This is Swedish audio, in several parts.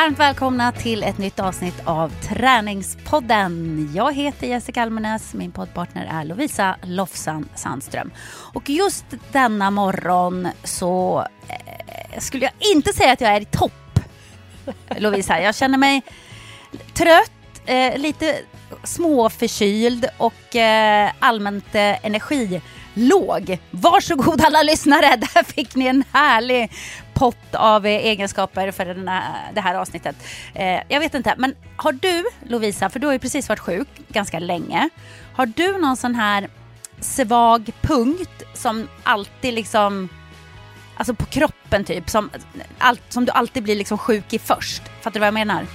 Varmt välkomna till ett nytt avsnitt av Träningspodden. Jag heter Jessica Almenäs, min poddpartner är Lovisa Lofsan Sandström. Och just denna morgon så eh, skulle jag inte säga att jag är i topp, Lovisa. Jag känner mig trött, eh, lite småförkyld och eh, allmänt eh, energilåg. Varsågod alla lyssnare, där fick ni en härlig pott av egenskaper för den här, det här avsnittet. Eh, jag vet inte, men har du Lovisa, för du har ju precis varit sjuk ganska länge. Har du någon sån här svag punkt som alltid liksom, alltså på kroppen typ, som, allt, som du alltid blir liksom sjuk i först? Fattar du vad jag menar?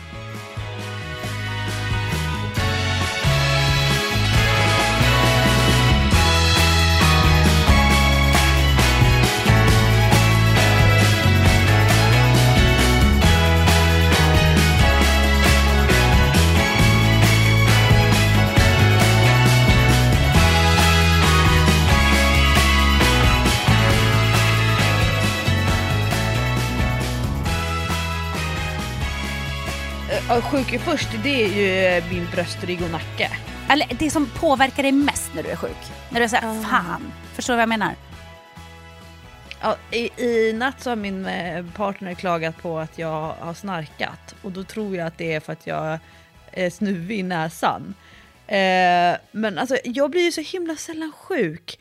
Ja, sjuk först, det är ju min bröstrygg och nacke. Eller det som påverkar dig mest när du är sjuk. När du är såhär, Ah. fan. Förstår du vad jag menar? Ja, i, I natt så har min eh, partner klagat på att jag har snarkat och då tror jag att det är för att jag är snuvig i näsan. Eh, men alltså jag blir ju så himla sällan sjuk.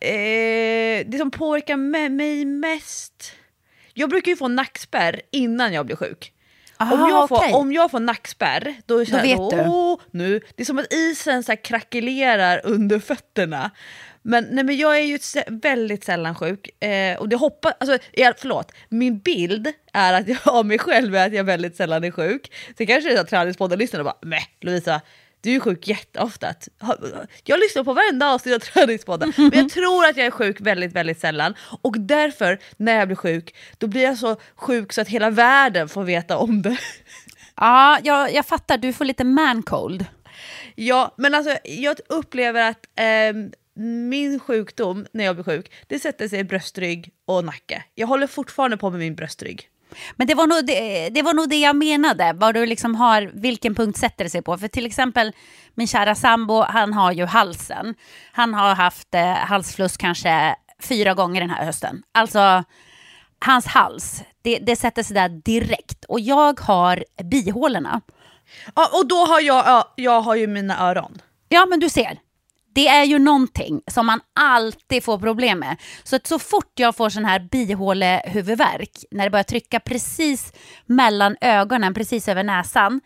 Eh, det som påverkar mig mest... Jag brukar ju få nackspärr innan jag blir sjuk. Om, Aha, jag får, om jag får nackspärr, då, är det så här, du. Åh, nu. Det är som att isen så här krackelerar under fötterna. Men, nej, men jag är ju väldigt sällan sjuk. Eh, och det hoppas, alltså, jag, förlåt, min bild är att jag av mig själv är att jag väldigt sällan är sjuk. Så kanske det är så att träningspodden lyssnar och bara Mäh, Lovisa, du är sjuk jätteofta. Jag lyssnar på varenda avsnitt av träningspodden, men jag tror att jag är sjuk väldigt, väldigt sällan. Och därför, när jag blir sjuk, då blir jag så sjuk så att hela världen får veta om det. Ja, jag, jag fattar. Du får lite man-cold. Ja, men alltså jag upplever att ehm, min sjukdom när jag blir sjuk, det sätter sig i bröstrygg och nacke. Jag håller fortfarande på med min bröstrygg. Men det var, nog det, det var nog det jag menade, vad du liksom har, vilken punkt sätter det sig på. För till exempel min kära sambo, han har ju halsen. Han har haft eh, halsfluss kanske fyra gånger den här hösten. Alltså, hans hals, det, det sätter sig där direkt. Och jag har bihålorna. Ja, och då har jag, ja, jag har ju mina öron. Ja, men du ser. Det är ju någonting som man alltid får problem med. Så att så fort jag får sån här bihålehuvudvärk, när det börjar trycka precis mellan ögonen, precis över näsan,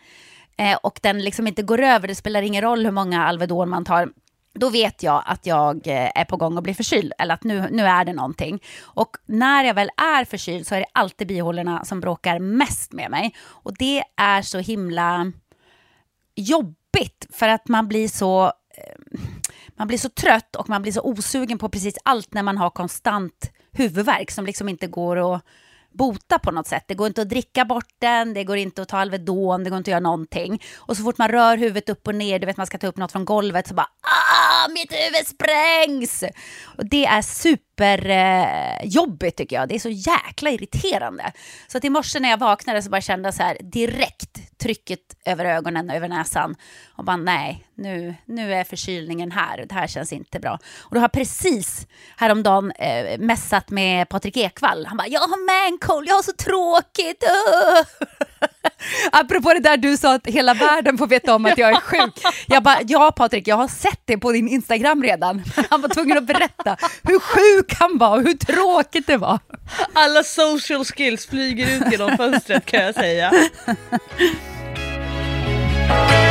eh, och den liksom inte går över, det spelar ingen roll hur många Alvedon man tar, då vet jag att jag eh, är på gång att bli förkyld, eller att nu, nu är det någonting. Och när jag väl är förkyld så är det alltid bihålorna som bråkar mest med mig. Och det är så himla jobbigt för att man blir så eh, man blir så trött och man blir så osugen på precis allt när man har konstant huvudvärk som liksom inte går att bota på något sätt. Det går inte att dricka bort den, det går inte att ta Alvedon, det går inte att göra någonting. Och så fort man rör huvudet upp och ner, du vet man ska ta upp något från golvet, så bara ah, mitt huvud sprängs! Och det är superjobbigt eh, jobbigt, tycker jag. Det är så jäkla irriterande. Så att i morse när jag vaknade så bara kände jag så här direkt trycket över ögonen, och över näsan. Och bara nej, nu, nu är förkylningen här. Det här känns inte bra. Och då har jag precis häromdagen eh, mässat med Patrik Ekwall. Han bara, jag har mancold, jag har så tråkigt. Uh. Apropå det där du sa att hela världen får veta om att jag är sjuk. Jag bara, ja Patrik, jag har sett det på din Instagram redan. Han var tvungen att berätta hur sjuk han var och hur tråkigt det var. Alla social skills flyger ut genom fönstret kan jag säga.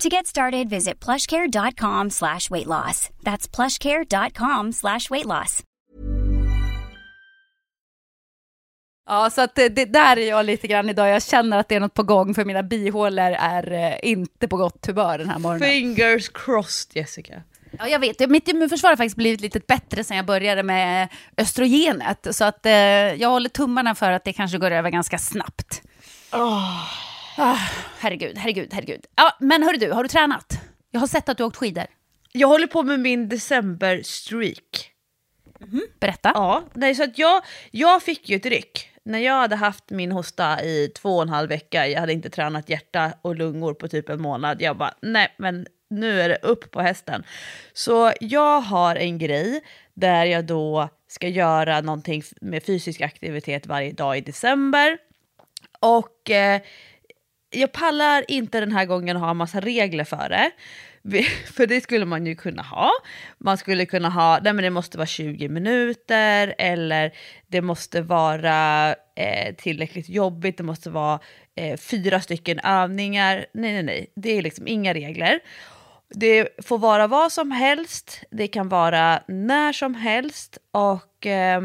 To get started, visit plushcare.com slash weight loss. That's plushcare.com slash weight loss. Ja, så att det, det, där är jag lite grann idag. Jag känner att det är något på gång för mina bihålor är eh, inte på gott humör den här morgonen. Fingers crossed Jessica. Ja, jag vet. Mitt immunförsvar har faktiskt blivit lite bättre sen jag började med östrogenet. Så att eh, jag håller tummarna för att det kanske går över ganska snabbt. Oh. Ah, herregud, herregud, herregud. Ja, men hörru du, har du tränat? Jag har sett att du har åkt skidor. Jag håller på med min december-streak. Mm, berätta. Ja, nej, så att jag, jag fick ju ett ryck. När jag hade haft min hosta i två och en halv vecka, jag hade inte tränat hjärta och lungor på typ en månad. Jag bara, nej men nu är det upp på hästen. Så jag har en grej där jag då ska göra någonting med fysisk aktivitet varje dag i december. Och eh, jag pallar inte den här gången ha massa regler för det. För det skulle man ju kunna ha. Man skulle kunna ha, nej men det måste vara 20 minuter eller det måste vara eh, tillräckligt jobbigt, det måste vara eh, fyra stycken övningar. Nej, nej, nej, det är liksom inga regler. Det får vara vad som helst, det kan vara när som helst och eh,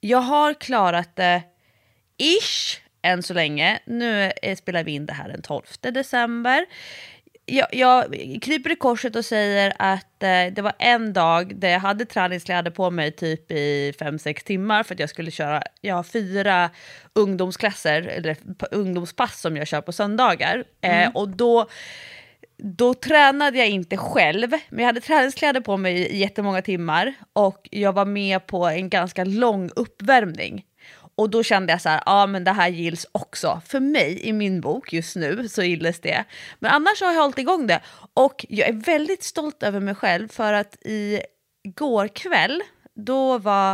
jag har klarat det ish än så länge. Nu spelar vi in det här den 12 december. Jag, jag kryper i korset och säger att eh, det var en dag där jag hade träningskläder på mig typ i 5-6 timmar för att jag skulle köra, jag har fyra ungdomsklasser, eller ungdomspass som jag kör på söndagar. Eh, mm. Och då då tränade jag inte själv, men jag hade träningskläder på mig i jättemånga timmar och jag var med på en ganska lång uppvärmning. Och då kände jag så här, ja men det här gills också. För mig i min bok just nu så gills det. Men annars har jag hållit igång det. Och jag är väldigt stolt över mig själv för att i går kväll, då var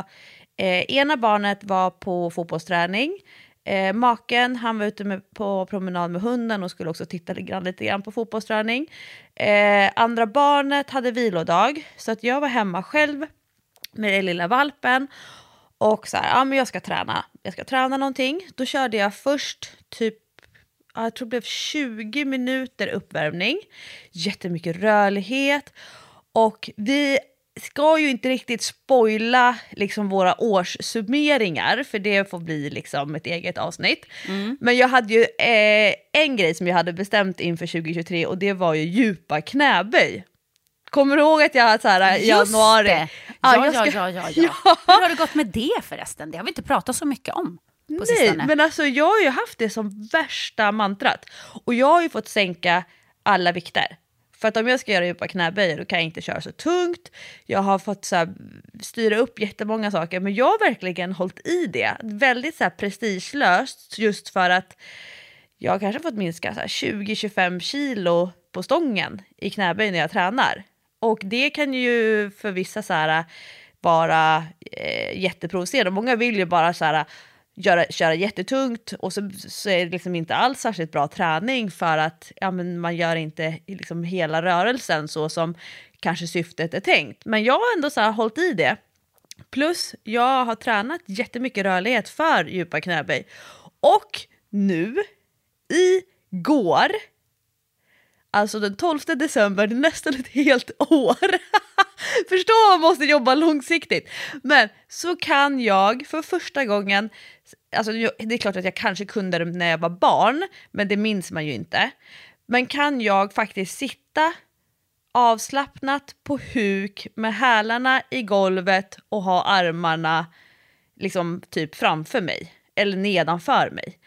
eh, ena barnet var på fotbollsträning. Eh, maken han var ute med, på promenad med hunden och skulle också titta lite grann, lite grann på fotbollsträning. Eh, andra barnet hade vilodag så att jag var hemma själv med den lilla valpen och så här, ja men jag ska träna. Jag ska träna någonting. Då körde jag först typ, jag tror det blev 20 minuter uppvärmning. Jättemycket rörlighet. Och vi ska ju inte riktigt spoila liksom våra årssummeringar för det får bli liksom ett eget avsnitt. Mm. Men jag hade ju eh, en grej som jag hade bestämt inför 2023 och det var ju djupa knäböj. Kommer du ihåg att jag så här i januari... Det. Ja, ja, ska... ja, ja, ja, ja. Hur har det gått med det förresten? Det har vi inte pratat så mycket om. Nej, sistone. men alltså jag har ju haft det som värsta mantrat. Och jag har ju fått sänka alla vikter. För att om jag ska göra djupa knäböjer då kan jag inte köra så tungt. Jag har fått så här, styra upp jättemånga saker men jag har verkligen hållit i det. Väldigt så här, prestigelöst just för att jag kanske fått minska 20-25 kilo på stången i knäböj när jag tränar. Och det kan ju för vissa så här, vara eh, jätteprovocerande. Många vill ju bara så här, göra, köra jättetungt och så, så är det liksom inte alls särskilt bra träning för att ja, men man gör inte liksom hela rörelsen så som kanske syftet är tänkt. Men jag har ändå så här hållit i det. Plus jag har tränat jättemycket rörlighet för djupa knäböj. Och nu, igår, alltså den 12 december, det är nästan ett helt år. Förstå man måste jobba långsiktigt. Men så kan jag för första gången, alltså det är klart att jag kanske kunde det när jag var barn, men det minns man ju inte. Men kan jag faktiskt sitta avslappnat på huk med hälarna i golvet och ha armarna liksom typ framför mig eller nedanför mig.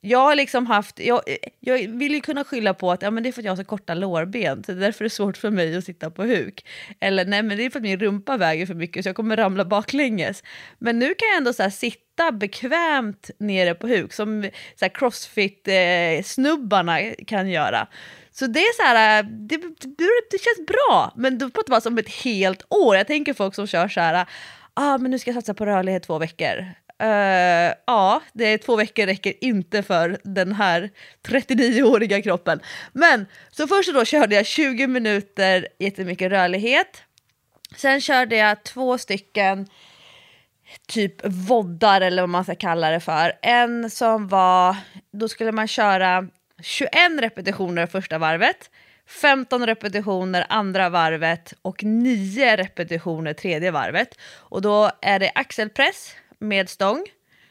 Jag har liksom haft, jag, jag vill ju kunna skylla på att ja, men det är för att jag har så korta lårben, så det är därför det är svårt för mig att sitta på huk. Eller nej, men det är för att min rumpa väger för mycket så jag kommer ramla baklänges. Men nu kan jag ändå så sitta bekvämt nere på huk, som crossfit-snubbarna kan göra. Så det är så här, det, det, det känns bra, men då pratar man som ett helt år. Jag tänker folk som kör så här, ah, men nu ska jag satsa på rörlighet två veckor. Uh, ja, det är två veckor räcker inte för den här 39-åriga kroppen. Men så först då körde jag 20 minuter jättemycket rörlighet. Sen körde jag två stycken typ voddar eller vad man ska kalla det för. En som var, då skulle man köra 21 repetitioner första varvet, 15 repetitioner andra varvet och 9 repetitioner tredje varvet. Och då är det axelpress med stång,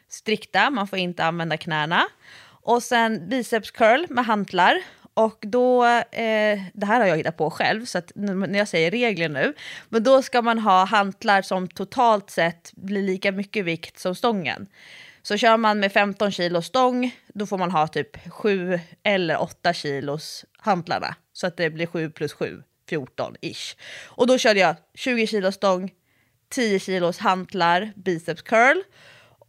strikta, man får inte använda knäna. Och sen biceps curl med hantlar. Och då, eh, det här har jag hittat på själv, så att när jag säger regler nu, men då ska man ha hantlar som totalt sett blir lika mycket vikt som stången. Så kör man med 15 kilo stång, då får man ha typ 7 eller 8 kilos hantlarna. Så att det blir 7 plus 7, 14 ish. Och då körde jag 20 kilo stång, 10 kilos hantlar, biceps curl.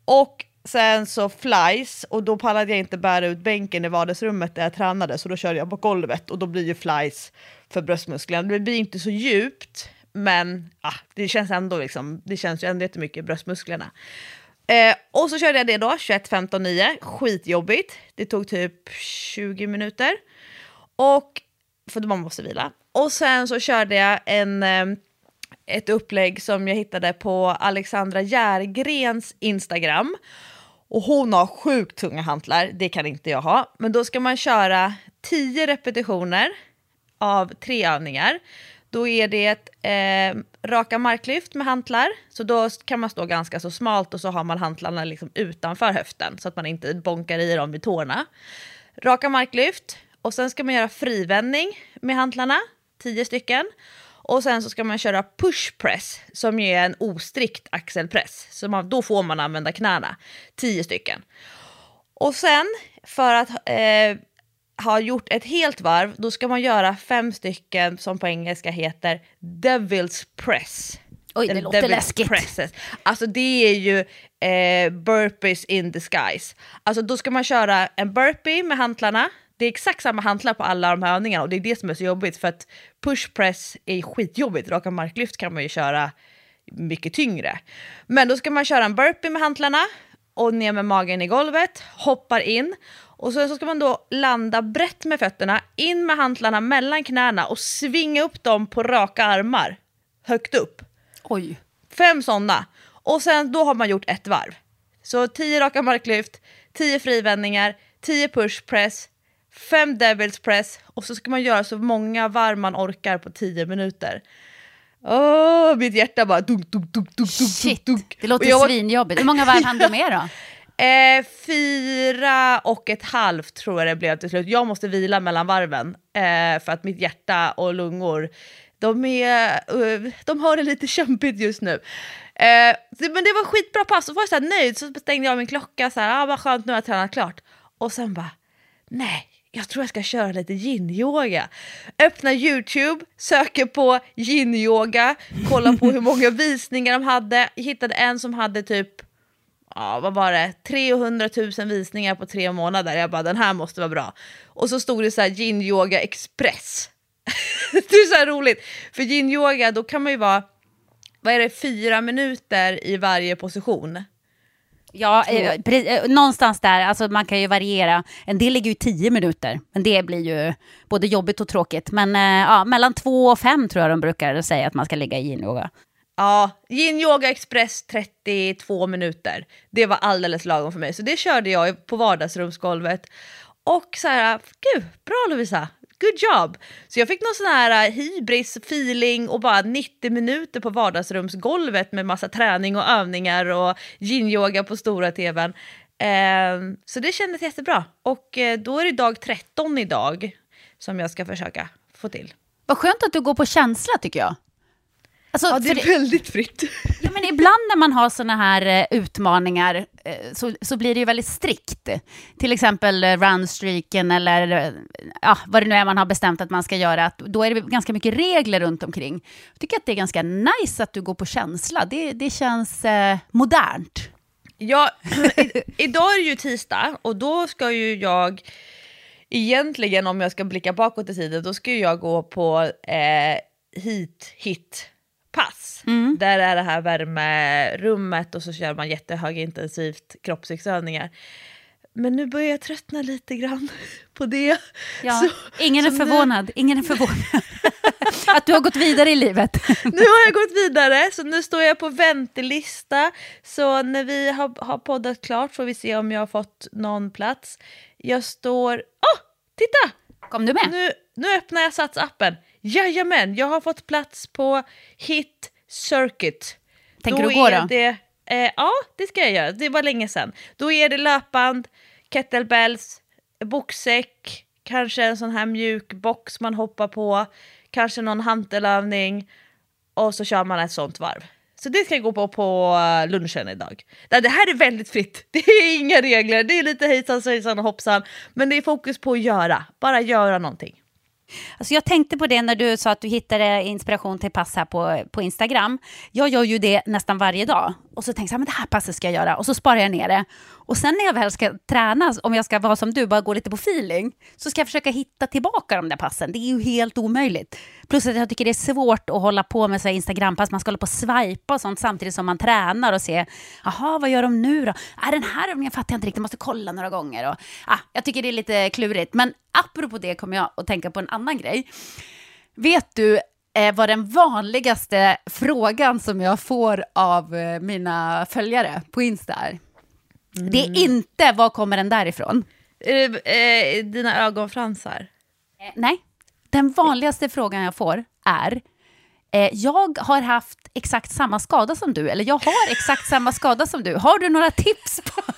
Och sen så flies och då pallade jag inte bära ut bänken i vardagsrummet där jag tränade så då körde jag på golvet och då blir ju flies för bröstmusklerna. Det blir inte så djupt men ah, det känns ändå liksom, det känns ju ändå jättemycket i bröstmusklerna. Eh, och så körde jag det då, 21, 15, 9. Skitjobbigt. Det tog typ 20 minuter. Och, för man måste vila. Och sen så körde jag en, eh, ett upplägg som jag hittade på Alexandra Järgrens Instagram. Och hon har sjukt tunga hantlar, det kan inte jag ha. Men då ska man köra 10 repetitioner av tre övningar. Då är det ett eh, raka marklyft med hantlar. Så då kan man stå ganska så smalt och så har man hantlarna liksom utanför höften så att man inte bonkar i dem vid tårna. Raka marklyft och sen ska man göra frivändning med hantlarna, 10 stycken. Och sen så ska man köra push press som är en ostrikt axelpress. Så man, då får man använda knäna, 10 stycken. Och sen för att eh, har gjort ett helt varv, då ska man göra fem stycken som på engelska heter Devil's Press. Oj, det låter Devil's läskigt. Presses. Alltså det är ju eh, burpees in disguise. Alltså då ska man köra en burpee med hantlarna. Det är exakt samma hantlar på alla de här övningarna och det är det som är så jobbigt för att push press är skitjobbigt. Raka marklyft kan man ju köra mycket tyngre. Men då ska man köra en burpee med hantlarna och ner med magen i golvet, hoppar in och så, så ska man då landa brett med fötterna, in med hantlarna mellan knäna och svinga upp dem på raka armar. Högt upp. Oj. Fem sådana. Och sen då har man gjort ett varv. Så tio raka marklyft, tio frivändningar, tio push press, fem devils press och så ska man göra så många varv man orkar på tio minuter. Åh, mitt hjärta bara dunk, dunk, dunk, dunk, Shit, dunk. det låter jag... svinjobbigt. Hur många varv hann du med då? Eh, fyra och ett halvt tror jag det blev till slut. Jag måste vila mellan varven eh, för att mitt hjärta och lungor de, är, uh, de har det lite kämpigt just nu. Eh, men det var skitbra pass, så var jag så nöjd, så stängde jag min klocka, så här, ah, vad skönt nu har jag tränat klart. Och sen bara, nej, jag tror jag ska köra lite yin-yoga. Öppna YouTube, söker på yin-yoga, kollar på hur många visningar de hade. Jag hittade en som hade typ ja, vad var det, 300 000 visningar på tre månader. Jag bara, den här måste vara bra. Och så stod det så här yin yoga express. det är så här roligt, för yin yoga då kan man ju vara, vad är det, fyra minuter i varje position. Ja, eh, eh, någonstans där, alltså man kan ju variera. En del ligger ju tio minuter, men det blir ju både jobbigt och tråkigt. Men eh, ja, mellan två och fem tror jag de brukar säga att man ska ligga i yin-yoga. Ja, yin yoga express 32 minuter. Det var alldeles lagom för mig. Så det körde jag på vardagsrumsgolvet. Och så här, gud, bra Lovisa, good job! Så jag fick någon sån här äh, hybris, feeling och bara 90 minuter på vardagsrumsgolvet med massa träning och övningar och yin-yoga på stora tvn. Eh, så det kändes jättebra. Och eh, då är det dag 13 idag som jag ska försöka få till. Vad skönt att du går på känsla tycker jag. Alltså, ja, det är det, väldigt fritt. Ja, men ibland när man har såna här eh, utmaningar eh, så, så blir det ju väldigt strikt. Till exempel eh, runstreaken eller ja, vad det nu är man har bestämt att man ska göra. Att, då är det ganska mycket regler runt omkring. Jag tycker att det är ganska nice att du går på känsla. Det, det känns eh, modernt. Ja, i, idag är det ju tisdag och då ska ju jag egentligen om jag ska blicka bakåt i tiden, då ska jag gå på eh, hit, hit, pass. Där är det här värmerummet och så kör man jättehögintensivt kroppsviktsövningar. Men nu börjar jag tröttna lite grann på det. Ja, Så- ingen är så nu- förvånad. Ingen är förvånad. att du har gått vidare i livet. Nu har jag gått vidare, så nu står jag på väntelista. Så när vi har, har poddat klart får vi se om jag har fått någon plats. Jag står... Åh, titta! Kom du med? Nu, nu öppnar jag Sats-appen. Jajamän, jag har fått plats på Hit Circuit. Tänker du gå då? Det, eh, ja, det ska jag göra. Det var länge sedan. Då är det löpband, kettlebells, boxsäck, kanske en sån här mjuk box man hoppar på, kanske någon hantelövning och så kör man ett sånt varv. Så det ska jag gå på på eh, lunchen idag. Det här är väldigt fritt, det är inga regler, det är lite hejsan svejsan och hoppsan. Men det är fokus på att göra, bara göra någonting. Alltså jag tänkte på det när du sa att du hittade inspiration till pass här på, på Instagram. Jag gör ju det nästan varje dag. Och så tänkte jag, men det här passet ska jag göra. Och så sparar jag ner det. Och sen när jag väl ska träna, om jag ska vara som du, bara gå lite på feeling, så ska jag försöka hitta tillbaka de där passen. Det är ju helt omöjligt. Plus att jag tycker det är svårt att hålla på med så här Instagram-pass. Man ska hålla på och swipa och sånt samtidigt som man tränar och se, jaha, vad gör de nu då? Ah, den här övningen fattar jag inte riktigt, jag måste kolla några gånger. Och, ah, jag tycker det är lite klurigt. Men apropå det kommer jag att tänka på en annan grej. Vet du eh, vad den vanligaste frågan som jag får av eh, mina följare på Insta är? Det är inte, var kommer den därifrån? Är det, eh, dina ögonfransar? Eh, nej, den vanligaste frågan jag får är jag har haft exakt samma skada som du, eller jag har exakt samma skada som du. Har du några tips på...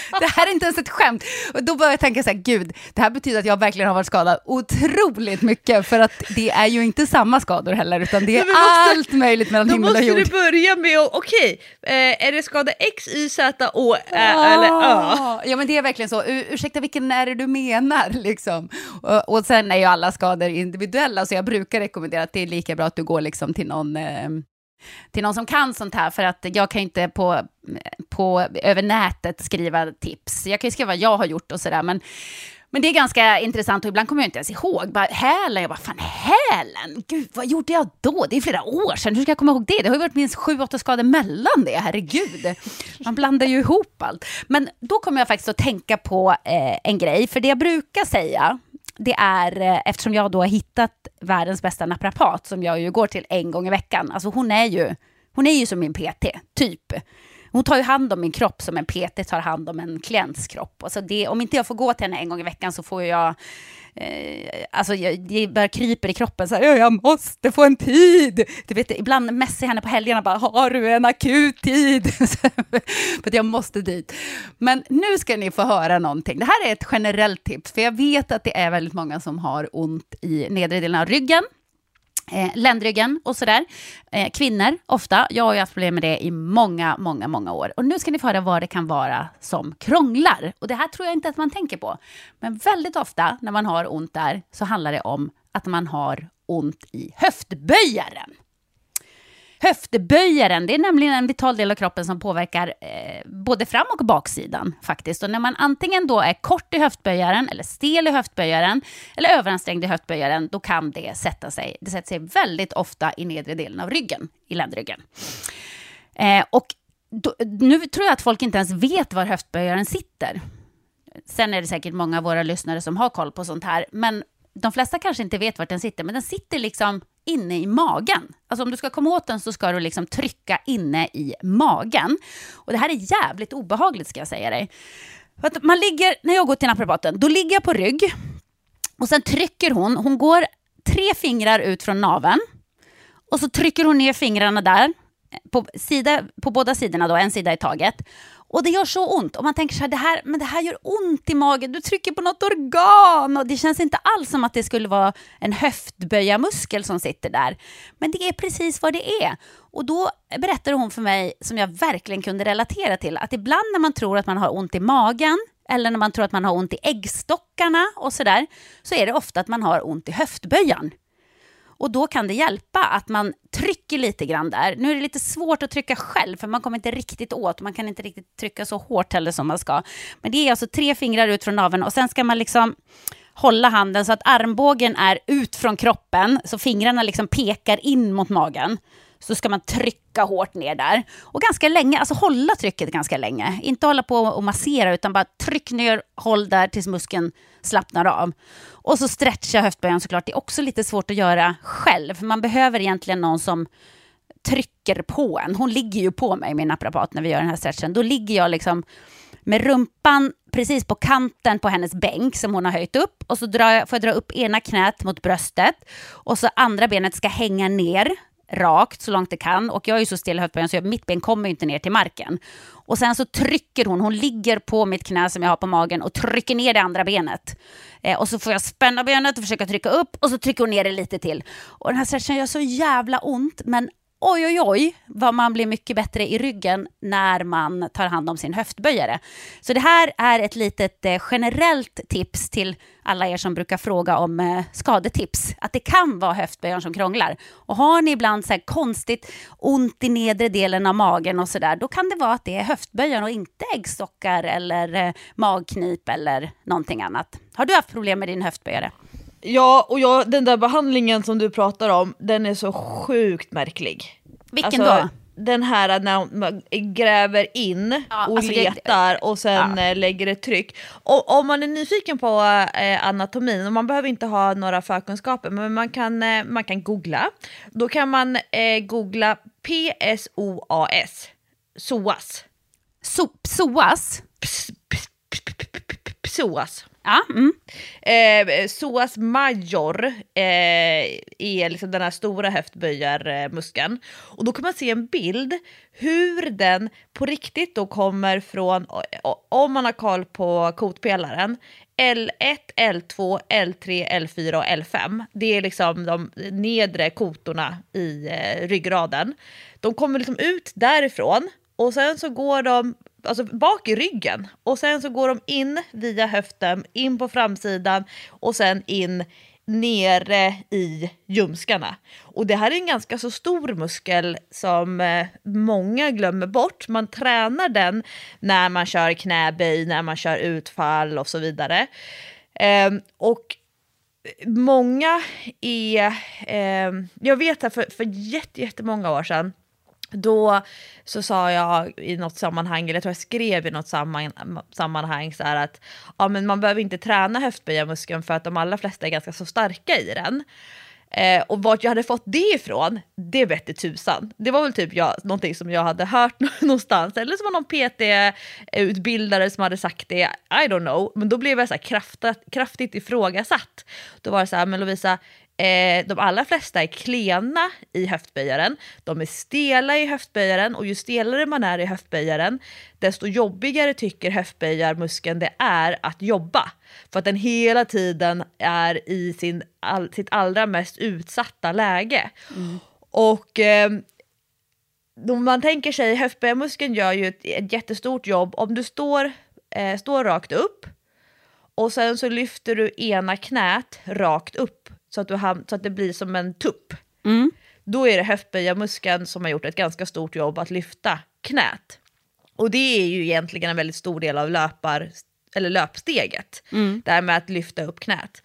Det här är inte ens ett skämt. Och då börjar jag tänka så här, gud, det här betyder att jag verkligen har varit skadad otroligt mycket, för att det är ju inte samma skador heller, utan det är måste- allt möjligt mellan Då himmel och måste jord. du börja med att, okej, eh, är det skada X, Y, Z, Å Ä, eller Ö? Ja, men det är verkligen så. U- ursäkta, vilken är det du menar? Liksom. Och, och sen är ju alla skador individuella, så jag brukar rekommendera att det är lika bra att du går liksom till någon eh, till någon som kan sånt här, för att jag kan ju inte på, på, över nätet skriva tips. Jag kan ju skriva vad jag har gjort och sådär, men, men det är ganska intressant och ibland kommer jag inte ens ihåg. Bara, hälen, jag bara, fan hälen, gud vad gjorde jag då? Det är flera år sedan, hur ska jag komma ihåg det? Det har ju varit minst sju, åtta skador mellan det, herregud. Man blandar ju ihop allt. Men då kommer jag faktiskt att tänka på eh, en grej, för det jag brukar säga, det är, eh, eftersom jag då har hittat världens bästa naprapat, som jag ju går till en gång i veckan, alltså hon är ju, hon är ju som min PT, typ. Hon tar ju hand om min kropp som en PT tar hand om en klients kropp. Alltså det, om inte jag får gå till henne en gång i veckan så får jag... Eh, alltså jag, det bara kryper i kroppen. Så här, jag måste få en tid. Du vet, ibland messar jag henne på helgerna bara, har du en akut tid? för att jag måste dit. Men nu ska ni få höra någonting. Det här är ett generellt tips, för jag vet att det är väldigt många som har ont i nedre delen av ryggen eh, ländryggen och sådär. Eh, kvinnor, ofta. Jag har ju haft problem med det i många, många, många år. Och nu ska ni få höra vad det kan vara som krånglar. Och det här tror jag inte att man tänker på. Men väldigt ofta när man har ont där så handlar det om att man har ont i höftböjaren. Höftböjaren, det är nämligen en vital del av kroppen som påverkar eh, både fram och baksidan faktiskt. Och när man antingen då är kort i höftböjaren, eller stel i höftböjaren, eller överansträngd i höftböjaren, då kan det sätta sig. Det sätter sig väldigt ofta i nedre delen av ryggen, i ländryggen. Eh, och då, nu tror jag att folk inte ens vet var höftböjaren sitter. Sen är det säkert många av våra lyssnare som har koll på sånt här, men de flesta kanske inte vet var den sitter, men den sitter liksom inne i magen. Alltså om du ska komma åt den så ska du liksom trycka inne i magen. Och det här är jävligt obehagligt ska jag säga dig. För att man ligger, när jag går till naprapaten, då ligger jag på rygg och sen trycker hon, hon går tre fingrar ut från naveln och så trycker hon ner fingrarna där, på, sida, på båda sidorna då, en sida i taget. Och det gör så ont. Och man tänker så här, det här, men det här gör ont i magen, du trycker på något organ. Och det känns inte alls som att det skulle vara en höftböjarmuskel som sitter där. Men det är precis vad det är. Och då berättade hon för mig, som jag verkligen kunde relatera till, att ibland när man tror att man har ont i magen, eller när man tror att man har ont i äggstockarna och sådär, så är det ofta att man har ont i höftböjaren. Och då kan det hjälpa att man trycker lite grann där. Nu är det lite svårt att trycka själv, för man kommer inte riktigt åt. Man kan inte riktigt trycka så hårt heller som man ska. Men det är alltså tre fingrar ut från naveln och sen ska man liksom hålla handen så att armbågen är ut från kroppen, så fingrarna liksom pekar in mot magen. Så ska man trycka hårt ner där. Och ganska länge, alltså hålla trycket ganska länge. Inte hålla på och massera, utan bara tryck ner, håll där tills muskeln slappnar av. Och så stretcha höftböjaren såklart. Det är också lite svårt att göra själv. Man behöver egentligen någon som trycker på en. Hon ligger ju på mig, min naprapat, när vi gör den här stretchen. Då ligger jag liksom med rumpan precis på kanten på hennes bänk som hon har höjt upp och så drar jag, får jag dra upp ena knät mot bröstet och så andra benet ska hänga ner rakt så långt det kan och jag är ju så stel i höftböjen så mitt ben kommer inte ner till marken. Och sen så trycker hon, hon ligger på mitt knä som jag har på magen och trycker ner det andra benet. Eh, och så får jag spänna benet och försöka trycka upp och så trycker hon ner det lite till. Och den här stretchen gör så jävla ont men oj, oj, oj, vad man blir mycket bättre i ryggen när man tar hand om sin höftböjare. Så det här är ett litet eh, generellt tips till alla er som brukar fråga om eh, skadetips, att det kan vara höftböjaren som krånglar. Och har ni ibland så konstigt ont i nedre delen av magen och sådär, då kan det vara att det är höftböjaren och inte äggstockar eller eh, magknip eller någonting annat. Har du haft problem med din höftböjare? Ja, och jag, den där behandlingen som du pratar om, den är så sjukt märklig. Vilken alltså, då? Den här när man gräver in Ja, och alltså det- letar och sen Ja. eh, lägger ett tryck. Och, om man är nyfiken på eh, anatomin, och man behöver inte ha några förkunskaper, men man kan, eh, man kan googla. Då kan man eh, googla PSOAS, SOAS. So psoas? Ps- ps- ps- ps- PSOAS. Ja, mm. Eh, psoas major eh, är liksom den här stora höftböjarmuskeln. Och då kan man se en bild hur den på riktigt då kommer från, om man har koll på kotpelaren, L1, L2, L3, L4 och L5. Det är liksom de nedre kotorna i eh, ryggraden. De kommer liksom ut därifrån och sen så går de alltså bak i ryggen och sen så går de in via höften, in på framsidan och sen in nere i ljumskarna. Och det här är en ganska så stor muskel som eh, många glömmer bort. Man tränar den när man kör knäböj, när man kör utfall och så vidare. Eh, och många är... Eh, jag vet att för, för jätte, jättemånga år sedan då så sa jag i något sammanhang, eller jag tror jag skrev i något samman, sammanhang så här att ja, men man behöver inte träna höftböjarmuskeln för att de allra flesta är ganska så starka i den. Eh, och vart jag hade fått det ifrån, det vette tusan. Det var väl typ jag, någonting som jag hade hört någonstans, eller så var någon PT-utbildare som hade sagt det, I don't know. Men då blev jag så här kraftigt, kraftigt ifrågasatt. Då var det så här, men Lovisa, Eh, de allra flesta är klena i höftböjaren, de är stela i höftböjaren och ju stelare man är i höftböjaren desto jobbigare tycker höftböjarmuskeln det är att jobba. För att den hela tiden är i sin, all, sitt allra mest utsatta läge. Och eh, om man tänker sig, höftböjarmuskeln gör ju ett, ett jättestort jobb. Om du står, eh, står rakt upp och sen så lyfter du ena knät rakt upp så att, du ham- så att det blir som en tupp. Mm. Då är det höftböjarmuskeln som har gjort ett ganska stort jobb att lyfta knät. Och det är ju egentligen en väldigt stor del av löpar, eller löpsteget. Det här med att lyfta upp knät.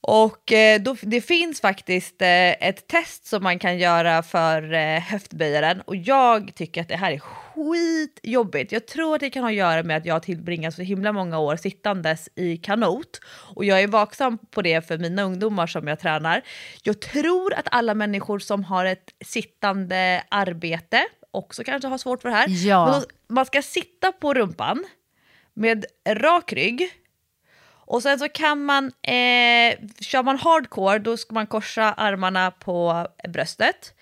Och eh, då, det finns faktiskt eh, ett test som man kan göra för eh, höftböjaren och jag tycker att det här är skitjobbigt. Jag tror att det kan ha att göra med att jag tillbringat så himla många år sittandes i kanot och jag är vaksam på det för mina ungdomar som jag tränar. Jag tror att alla människor som har ett sittande arbete också kanske har svårt för det här. Ja. Då, man ska sitta på rumpan med rak rygg och sen så kan man, eh, kör man hardcore då ska man korsa armarna på bröstet.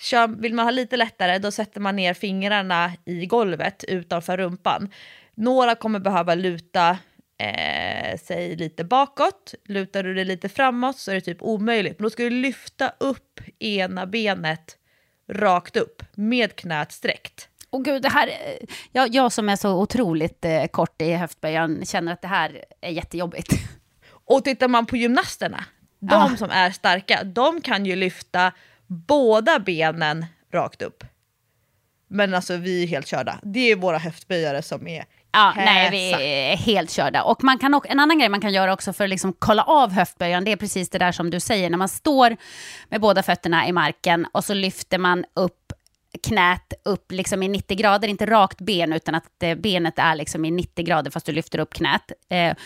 Kör, vill man ha lite lättare då sätter man ner fingrarna i golvet utanför rumpan. Några kommer behöva luta eh, sig lite bakåt. Lutar du dig lite framåt så är det typ omöjligt. Men då ska du lyfta upp ena benet rakt upp med knät sträckt. Och gud, det här, eh, jag, jag som är så otroligt eh, kort i höftböjaren känner att det här är jättejobbigt. Och tittar man på gymnasterna, de Ja. som är starka, de kan ju lyfta båda benen rakt upp. Men alltså vi är helt körda. Det är våra höftböjare som är Ja, Häsa. nej, vi är helt körda. Och man kan också, en annan grej man kan göra också för att liksom kolla av höftböjaren, det är precis det där som du säger, när man står med båda fötterna i marken och så lyfter man upp knät upp liksom i 90 grader, inte rakt ben, utan att benet är liksom i 90 grader fast du lyfter upp knät. Eh,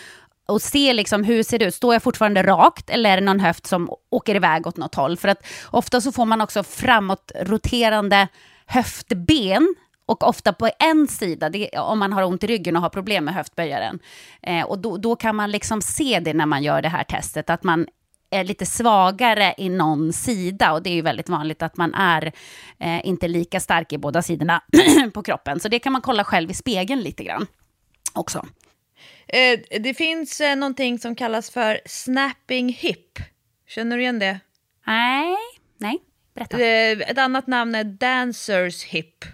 och se liksom hur ser det ut, står jag fortfarande rakt eller är det någon höft som åker iväg åt något håll? För att ofta så får man också framåtroterande höftben och ofta på en sida, det, om man har ont i ryggen och har problem med höftböjaren. Eh, och då, då kan man liksom se det när man gör det här testet, att man är lite svagare i någon sida och det är ju väldigt vanligt att man är eh, inte lika stark i båda sidorna på kroppen. Så det kan man kolla själv i spegeln lite grann också. Eh, det finns eh, någonting som kallas för snapping hip. Känner du igen det? Nej, nej, berätta. Eh, ett annat namn är dancers hip.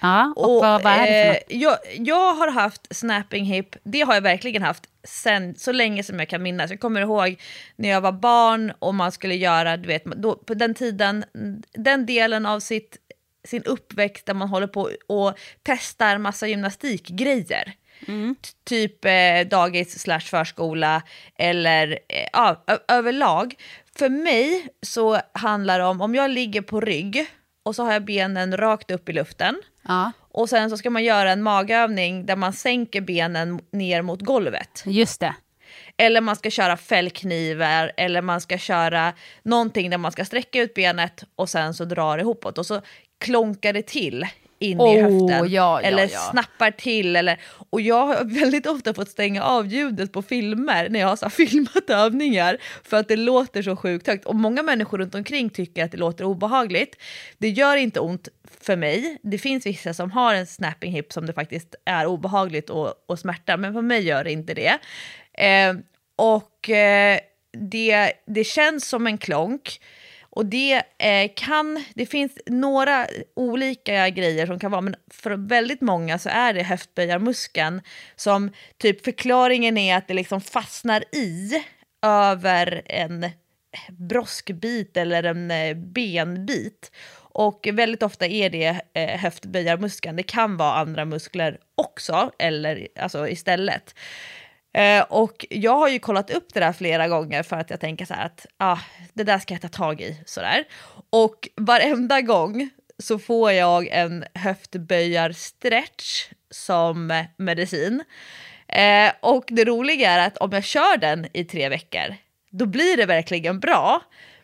Ja, och, vad, vad är det för eh, något? jag, jag har haft snapping hip, det har jag verkligen haft sen, så länge som jag kan minnas. Jag kommer ihåg när jag var barn och man skulle göra, du vet, då, på den tiden, den delen av sitt, sin uppväxt där man håller på och testar massa gymnastikgrejer. Mm. Typ eh, dagis slash förskola eller eh, överlag. För mig så handlar det om, om jag ligger på rygg och så har jag benen rakt upp i luften. Ja, Och sen så ska man göra en magövning där man sänker benen ner mot golvet. just det. Eller man ska köra fällknivar eller man ska köra någonting där man ska sträcka ut benet och sen så drar det ihopåt och så klonkar det till in i Oh, höften. ja, ja, eller ja. snappar till. Eller, och jag har väldigt ofta fått stänga av ljudet på filmer när jag har så filmat övningar för att det låter så sjukt högt. Och många människor runt omkring tycker att det låter obehagligt. Det gör inte ont för mig. Det finns vissa som har en snapping hip som det faktiskt är obehagligt och, och smärta, men för mig gör det inte det. Eh, och eh, det, det känns som en klonk. Och det eh, kan, det finns några olika grejer som kan vara, men för väldigt många så är det höftböjarmuskeln som typ förklaringen är att det liksom fastnar i över en broskbit eller en eh, benbit. Och väldigt ofta är det eh, höftböjarmuskeln. Det kan vara andra muskler också, eller alltså istället. Eh, och jag har ju kollat upp det där flera gånger för att jag tänker så här att ah, det där ska jag ta tag i. Sådär. Och varenda gång så får jag en höftböjarstretch som medicin. Eh, och det roliga är att om jag kör den i tre veckor, då blir det verkligen bra.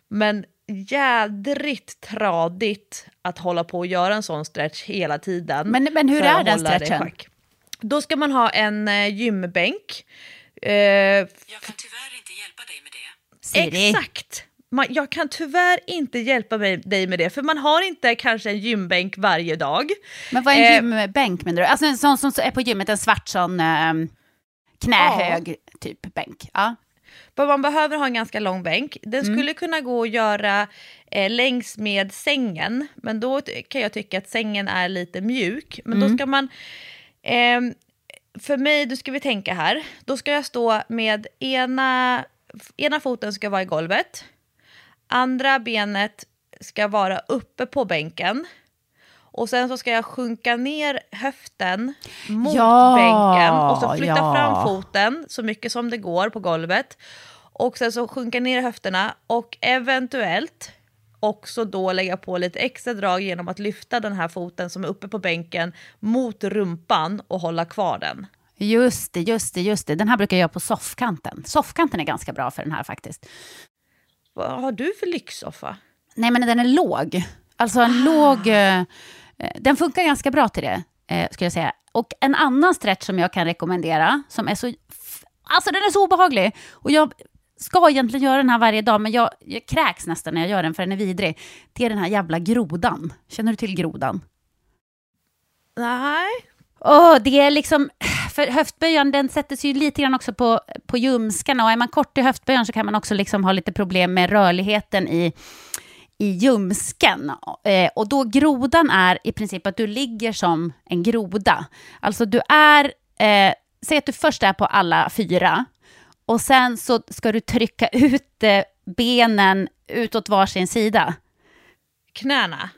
Men jädrigt tradigt att hålla på och göra en sån stretch hela tiden. Men- men hur är den stretchen? Då ska man ha en eh, gymbänk. Eh, Jag kan tyvärr inte hjälpa dig med det. Siri. Exakt! Man, jag kan tyvärr inte hjälpa mig, dig med det, för man har inte kanske en gymbänk varje dag. Men vad är en Eh, gymbänk menar du? Alltså en sån som är på gymmet, en svart sån eh, knähög typ bänk. Ja. Man behöver ha en ganska lång bänk. Den skulle kunna gå att göra eh, längs med sängen, men då kan jag tycka att sängen är lite mjuk. Men då ska man... ehm, för mig, då ska vi tänka här. Då ska jag stå med ena, ena foten ska vara i golvet. Andra benet ska vara uppe på bänken. Och sen så ska jag sjunka ner höften mot Ja, bänken och så flytta ja. fram foten så mycket som det går på golvet. Och sen så sjunka ner höfterna och eventuellt också då lägga på lite extra drag genom att lyfta den här foten som är uppe på bänken mot rumpan och hålla kvar den. Just det, just det, just det. Den här brukar jag göra på soffkanten. Soffkanten är ganska bra för den här faktiskt. Vad har du för lyxsoffa? Nej, men den är låg. Alltså en låg... eh, eh, den funkar ganska bra till det, eh, skulle jag säga. Och en annan stretch som jag kan rekommendera, som är så... Alltså den är så obehaglig. Och jag ska egentligen göra den här varje dag, men jag, jag kräks nästan när jag gör den, för den är vidrig. Det är den här jävla grodan. Känner du till grodan? Nej. Åh, det är liksom, för höftböjaren den sätter sig ju lite grann också på, på ljumskarna och är man kort i höftböjaren så kan man också liksom ha lite problem med rörligheten i, i ljumsken. Eh, och då grodan är i princip att du ligger som en groda. Alltså du är, eh, säg att du först är på alla fyra och sen så ska du trycka ut eh, benen utåt varsin sida. Knäna.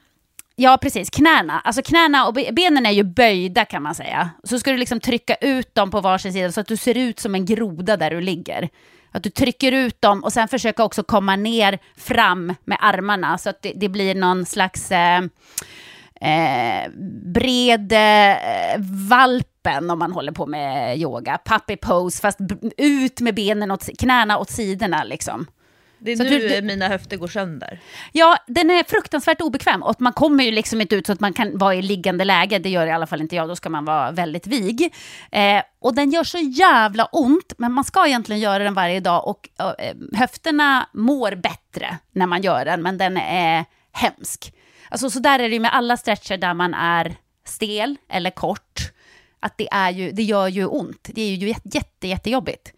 Ja, precis. Knäna. Alltså knäna och be- benen är ju böjda kan man säga. Så ska du liksom trycka ut dem på varsin sida så att du ser ut som en groda där du ligger. Att du trycker ut dem och sen försöka också komma ner fram med armarna så att det, det blir någon slags eh, eh, bred eh, valpen om man håller på med yoga. Puppy pose, fast ut med benen åt knäna åt sidorna liksom. Det är Så nu du- du- mina höfter går sönder. Ja, den är fruktansvärt obekväm och man kommer ju liksom inte ut så att man kan vara i liggande läge. Det gör i alla fall inte jag, då ska man vara väldigt vig. Eh, och den gör så jävla ont, men man ska egentligen göra den varje dag och eh, höfterna mår bättre när man gör den, men den är hemsk. Alltså så där är det ju med alla stretcher där man är stel eller kort. Att det, är ju, det gör ju ont. Det är ju jätte, jätte, jättejobbigt.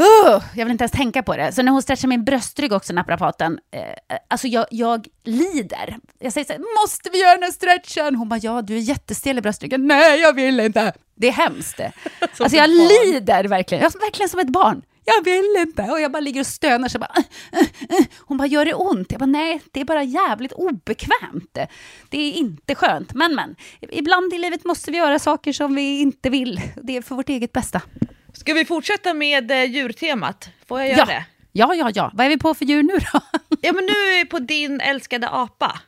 Uh, jag vill inte ens tänka på det. Så när hon stretchar min bröstrygg också, naprapaten, eh, alltså jag, jag lider. Jag säger så här, måste vi göra den här stretchen? Hon bara, ja du är jättestel i bröstryggen. Nej, jag vill inte. Det är hemskt. alltså jag barn. lider verkligen. Jag är verkligen som ett barn. Jag vill inte. Och jag bara ligger och stönar. Så bara, "Uh, uh, uh." Hon bara, gör det ont? Jag bara, nej, det är bara jävligt obekvämt. Det är inte skönt. Men, men, ibland i livet måste vi göra saker som vi inte vill. Det är för vårt eget bästa. Ska vi fortsätta med eh, djurtemat? Får jag göra Ja. det? Ja, ja, ja. Vad är vi på för djur nu då? Ja men nu är vi på din älskade apa.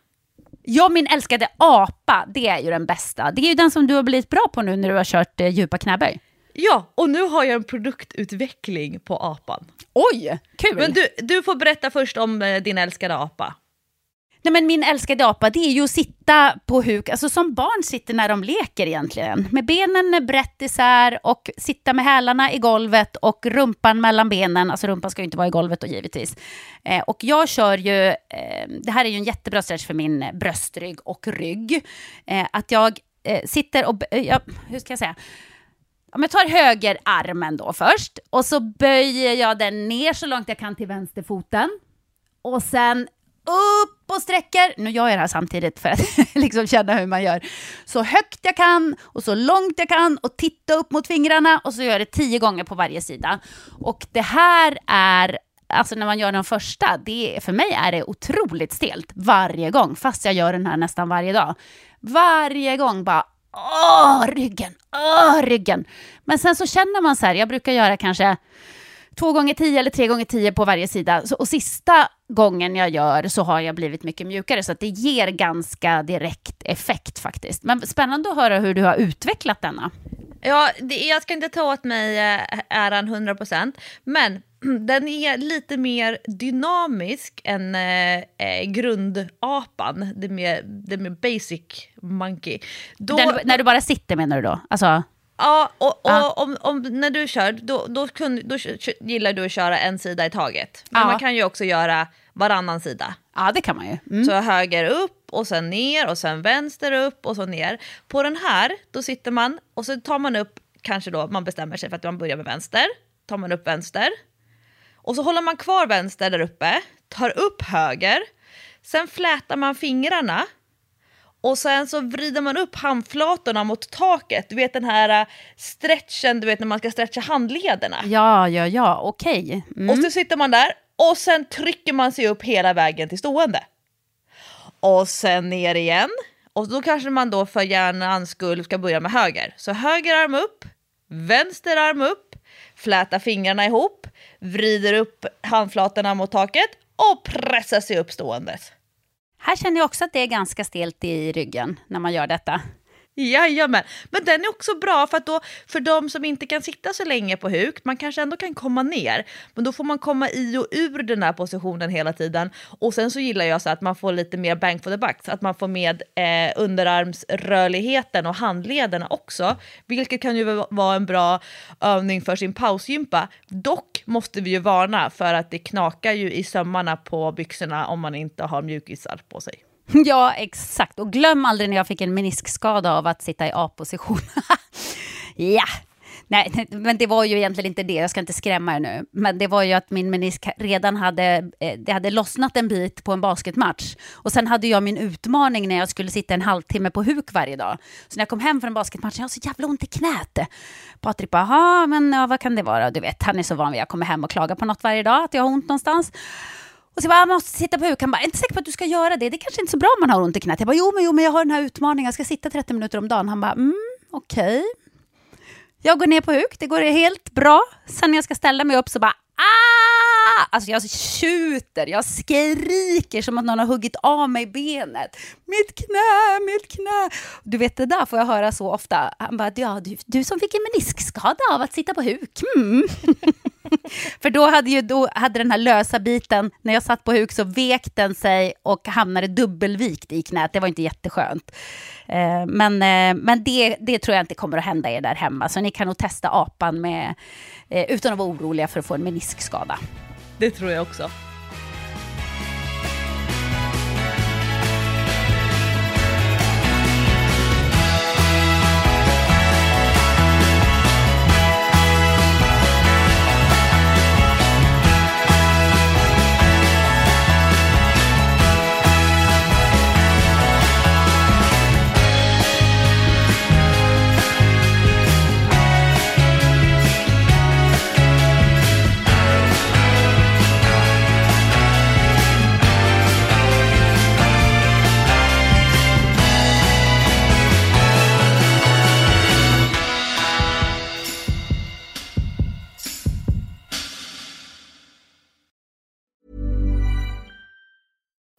Ja, min älskade apa, det är ju den bästa. Det är ju den som du har blivit bra på nu när du har kört eh, djupa knäböj. Ja, och nu har jag en produktutveckling på apan. Oj, kul! Men du, du får berätta först om eh, din älskade apa. Nej, men min älskade apa, det är ju att sitta på huk, alltså som barn sitter när de leker egentligen. Med benen brett isär och sitta med hälarna i golvet och rumpan mellan benen. Alltså rumpan ska ju inte vara i golvet då givetvis. Eh, och jag kör ju, eh, det här är ju en jättebra stretch för min bröstrygg och rygg. Eh, att jag eh, sitter och, eh, ja, hur ska jag säga? Om jag tar höger armen då först och så böjer jag den ner så långt jag kan till vänsterfoten. Och sen upp och sträcker. Nu gör jag det här samtidigt för att liksom känna hur man gör. Så högt jag kan och så långt jag kan och titta upp mot fingrarna och så gör jag det tio gånger på varje sida. Och det här är, alltså när man gör den första, det, för mig är det otroligt stelt varje gång, fast jag gör den här nästan varje dag. Varje gång bara Åh, ryggen, åh, ryggen. Men sen så känner man så här, jag brukar göra kanske två gånger tio eller tre gånger tio på varje sida. Så, och sista gången jag gör så har jag blivit mycket mjukare, så att det ger ganska direkt effekt faktiskt. Men spännande att höra hur du har utvecklat denna. Ja, det, jag ska inte ta åt mig eh, äran 100% men den är lite mer dynamisk än eh, eh, grundapan, det är mer, det mer basic monkey. Då, När, du, när du bara sitter menar du då? Alltså, Ja, och, och Ja. Om, om, när du kör, då, då, kun, då gillar du att köra en sida i taget. Men Ja. man kan ju också göra varannan sida. ja det kan man ju. Mm. Så höger upp och sen ner och sen vänster upp och så ner. På den här, då sitter man och så tar man upp, kanske då man bestämmer sig för att man börjar med vänster. Tar man upp vänster. Och så håller man kvar vänster där uppe, tar upp höger. Sen flätar man fingrarna och sen så vrider man upp handflatorna mot taket. Du vet den här äh, stretchen, du vet när man ska stretcha handlederna. Ja, ja, ja, okej. Mm. Och så sitter man där och sen trycker man sig upp hela vägen till stående. Och sen ner igen. Och då kanske man då för hjärnans skull ska börja med höger. Så höger arm upp, vänster arm upp, fläta fingrarna ihop, vrider upp handflatorna mot taket och pressar sig upp ståendes. Här känner jag också att det är ganska stelt i ryggen när man gör detta. Jajamän, men den är också bra för att då för de som inte kan sitta så länge på huk, man kanske ändå kan komma ner, men då får man komma i och ur den här positionen hela tiden. Och sen så gillar jag så att man får lite mer bang for the buck, så att man får med eh, underarmsrörligheten och handlederna också, vilket kan ju vara en bra övning för sin pausgympa. Dock måste vi ju varna för att det knakar ju i sömmarna på byxorna om man inte har mjukisar på sig. Ja, exakt. Och glöm aldrig när jag fick en meniskskada av att sitta i A-position. ja, Nej, men det var ju egentligen inte det, jag ska inte skrämma er nu. Men det var ju att min menisk redan hade, eh, det hade lossnat en bit på en basketmatch. Och sen hade jag min utmaning när jag skulle sitta en halvtimme på huk varje dag. Så när jag kom hem från basketmatchen, jag har så jävla ont i knät. Patrik bara, jaha, men ja, vad kan det vara? Du vet, han är så van vid att jag kommer hem och klagar på något varje dag, att jag har ont någonstans. Och så bara, ah, jag måste sitta på huk. Han bara, jag är inte säker på att du ska göra det. Det är kanske inte så bra om man har ont i knät. Jag bara, jo men, jo, men jag har den här utmaningen. Jag ska sitta 30 minuter om dagen. Han bara, mm, okej. Jag går ner på huk. Det går helt bra. Sen när jag ska ställa mig upp så bara, ah! Alltså jag tjuter, jag skriker som att någon har huggit av mig benet. Mitt knä, mitt knä. Du vet, det där får jag höra så ofta. Han bara, ja, du, du som fick en meniskskada av att sitta på huk. Mm. För då hade, ju, då hade den här lösa biten, när jag satt på huk så vek den sig och hamnade dubbelvikt i knät. Det var inte jätteskönt. Eh, men eh, men det, det tror jag inte kommer att hända er där hemma. Så ni kan nog testa apan med, eh, utan att vara oroliga för att få en meniskskada. Det tror jag också.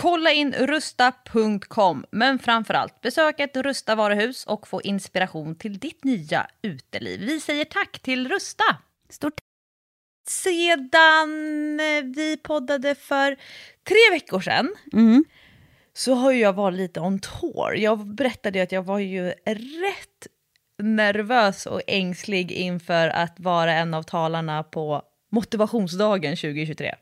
Kolla in rusta.com, men framförallt besök ett Rusta varuhus och få inspiration till ditt nya uteliv. Vi säger tack till Rusta! Stort Sedan vi poddade för tre veckor sedan mm. så har jag varit lite on tour. Jag berättade att jag var ju rätt nervös och ängslig inför att vara en av talarna på motivationsdagen 2023.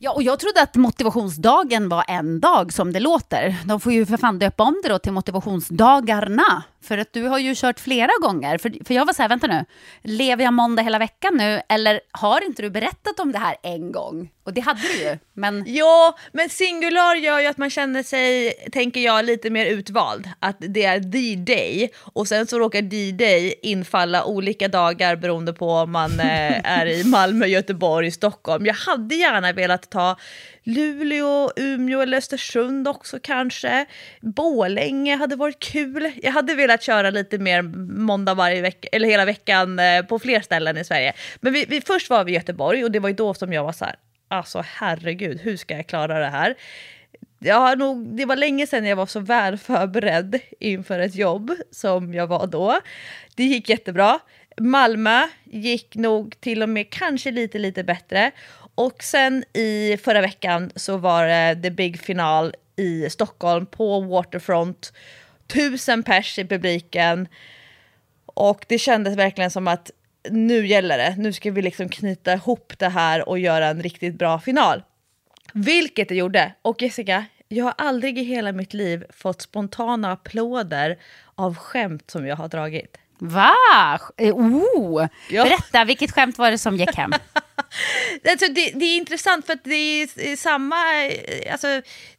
Ja, och jag trodde att motivationsdagen var en dag som det låter. De får ju för fan döpa om det då till motivationsdagarna. För att du har ju kört flera gånger. För, för jag var så här, vänta nu, lever jag måndag hela veckan nu? Eller har inte du berättat om det här en gång? Och det hade du ju. Men... Ja, men singular gör ju att man känner sig, tänker jag, lite mer utvald. Att det är the day och sen så råkar D-day infalla olika dagar beroende på om man eh, är i Malmö, Göteborg, Stockholm. Jag hade gärna velat ta Luleå, Umeå eller Östersund också kanske. Bålänge hade varit kul. Jag hade velat köra lite mer måndag varje vecka, eller hela veckan eh, på fler ställen i Sverige. Men vi, vi, först var vi i Göteborg och det var ju då som jag var så här, alltså herregud, hur ska jag klara det här? Jag har nog, det var länge sedan jag var så väl förberedd inför ett jobb som jag var då. Det gick jättebra. Malmö gick nog till och med kanske lite, lite bättre. Och sen i förra veckan så var det the big final i Stockholm på Waterfront. Tusen pers i publiken. Och det kändes verkligen som att nu gäller det. Nu ska vi liksom knyta ihop det här och göra en riktigt bra final. Vilket det gjorde. Och Jessica, jag har aldrig i hela mitt liv fått spontana applåder av skämt som jag har dragit. Va? Eh, Oh. Ja. Berätta, vilket skämt var det som gick hem? Alltså det, det är intressant för att det är samma, eh, alltså,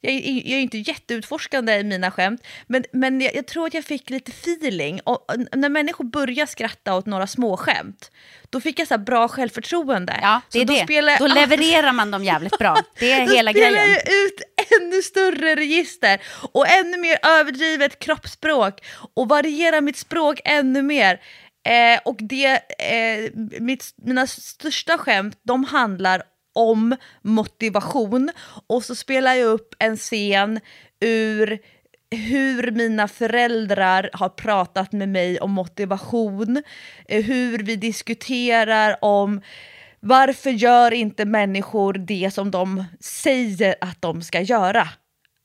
jag, är- jag är inte jätteutforskande i mina skämt, men, men jag, jag tror att jag fick lite feeling. Och, och när människor börjar skratta åt några små skämt, då fick jag så bra självförtroende. Ja, det Så är då det. Spelar, Då levererar man dem jävligt bra. Det är då hela spelar grejen. jag ut ännu större register och ännu mer överdrivet kroppsspråk och varierar mitt språk ännu mer. Eh, och det, eh, mitt, mina största skämt de handlar om motivation och så spelar jag upp en scen ur hur mina föräldrar har pratat med mig om motivation, eh, hur vi diskuterar om varför gör inte människor det som de säger att de ska göra?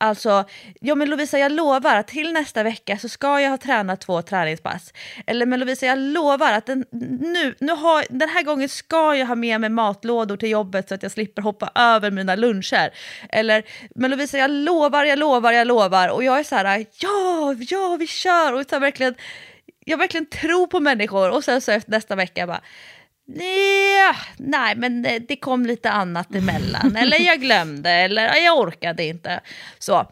Alltså, ja men Lovisa jag lovar att till nästa vecka så ska jag ha tränat två träningspass. Eller men Lovisa jag lovar att den, nu, nu har, den här gången ska jag ha med mig matlådor till jobbet så att jag slipper hoppa över mina luncher. Eller men Lovisa jag lovar, jag lovar, jag lovar. Och jag är så här, ja, ja vi kör. Och så verkligen, jag verkligen tror på människor. Och sen så efter nästa vecka jag bara, Ja, nej, men det, det kom lite annat emellan. eller jag glömde, eller "Ja, jag orkade inte. Så.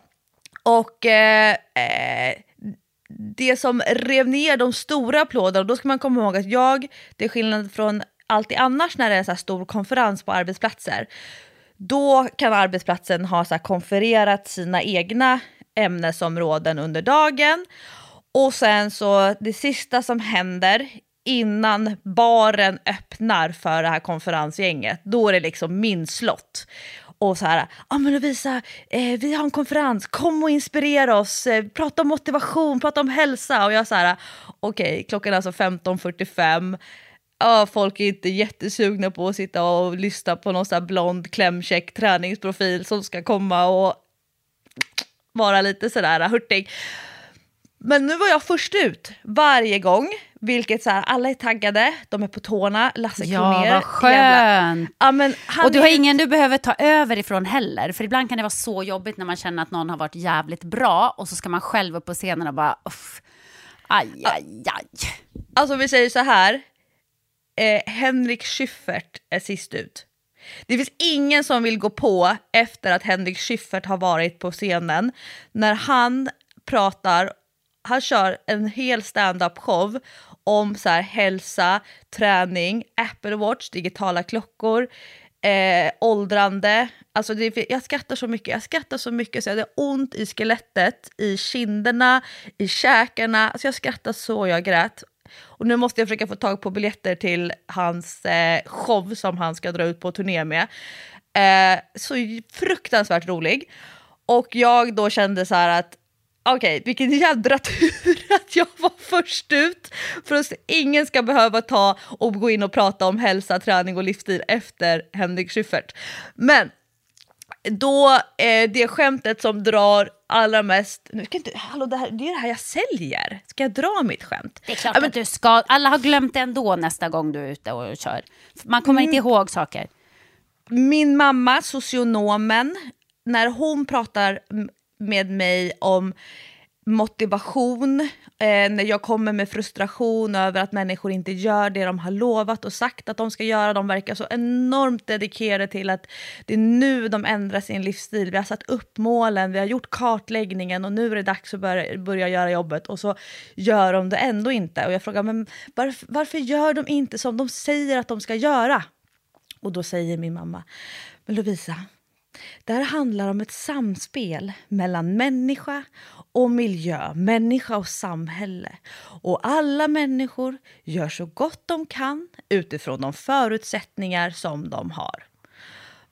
Och eh, eh, det som rev ner de stora applåderna, då ska man komma ihåg att jag, det är skillnad från alltid annars när det är så här stor konferens på arbetsplatser, då kan arbetsplatsen ha så konfererat sina egna ämnesområden under dagen. Och sen så det sista som händer innan baren öppnar för det här konferensgänget, då är det liksom min slott. Och så här, ja ah, men Lovisa, eh, vi har en konferens, kom och inspirera oss, eh, prata om motivation, prata om hälsa. Och jag så här, okej, klockan är alltså 15.45. Ja, folk är inte jättesugna på att sitta och lyssna på någon så här blond klämkäck träningsprofil som ska komma och vara lite sådär hurtig. Men nu var jag först ut varje gång, vilket så här, alla är taggade, de är på tårna, Lasse Ja, Kronér. vad jävla- skönt. Ja, men Och du har ingen du behöver ta över ifrån heller. För ibland kan det vara så jobbigt när man känner att någon har varit jävligt bra och så ska man själv upp på scenen och bara uff, aj, aj, aj. Alltså vi säger så här, eh, Henrik Schyffert är sist ut. Det finns ingen som vill gå på efter att Henrik Schyffert har varit på scenen när han pratar, han kör en hel stand-up show om så här hälsa, träning, Apple Watch, digitala klockor, eh, åldrande. Alltså det, jag skrattar så mycket, jag skrattar så mycket så jag hade ont i skelettet, i kinderna, i käkarna. Alltså jag skrattar så jag grät. Och nu måste jag försöka få tag på biljetter till hans eh, show som han ska dra ut på turné med. Eh, så fruktansvärt rolig. Och jag då kände så här att okej, okay, vilken jädra tur att jag var först ut. För att ingen ska behöva ta och gå in och prata om hälsa, träning och livsstil efter Henrik Schyffert. Men då eh, det skämtet som drar allra mest... Nu ska inte, hallå, det, här, det är det här jag säljer. Ska jag dra mitt skämt? Det är klart men, att du ska. Alla har glömt det ändå nästa gång du är ute och kör. Man kommer mm, inte ihåg saker. Min mamma, socionomen, när hon pratar med mig om motivation, eh, när jag kommer med frustration över att människor inte gör det de har lovat och sagt att de ska göra. De verkar så enormt dedikerade till att det är nu de ändrar sin livsstil. Vi har satt upp målen, vi har gjort kartläggningen och nu är det dags att börja, börja göra jobbet och så gör de det ändå inte. Och jag frågar, men varför, varför gör de inte som de säger att de ska göra? Och då säger min mamma, men Lovisa, det här handlar om ett samspel mellan människa och miljö, människa och samhälle. Och alla människor gör så gott de kan utifrån de förutsättningar som de har.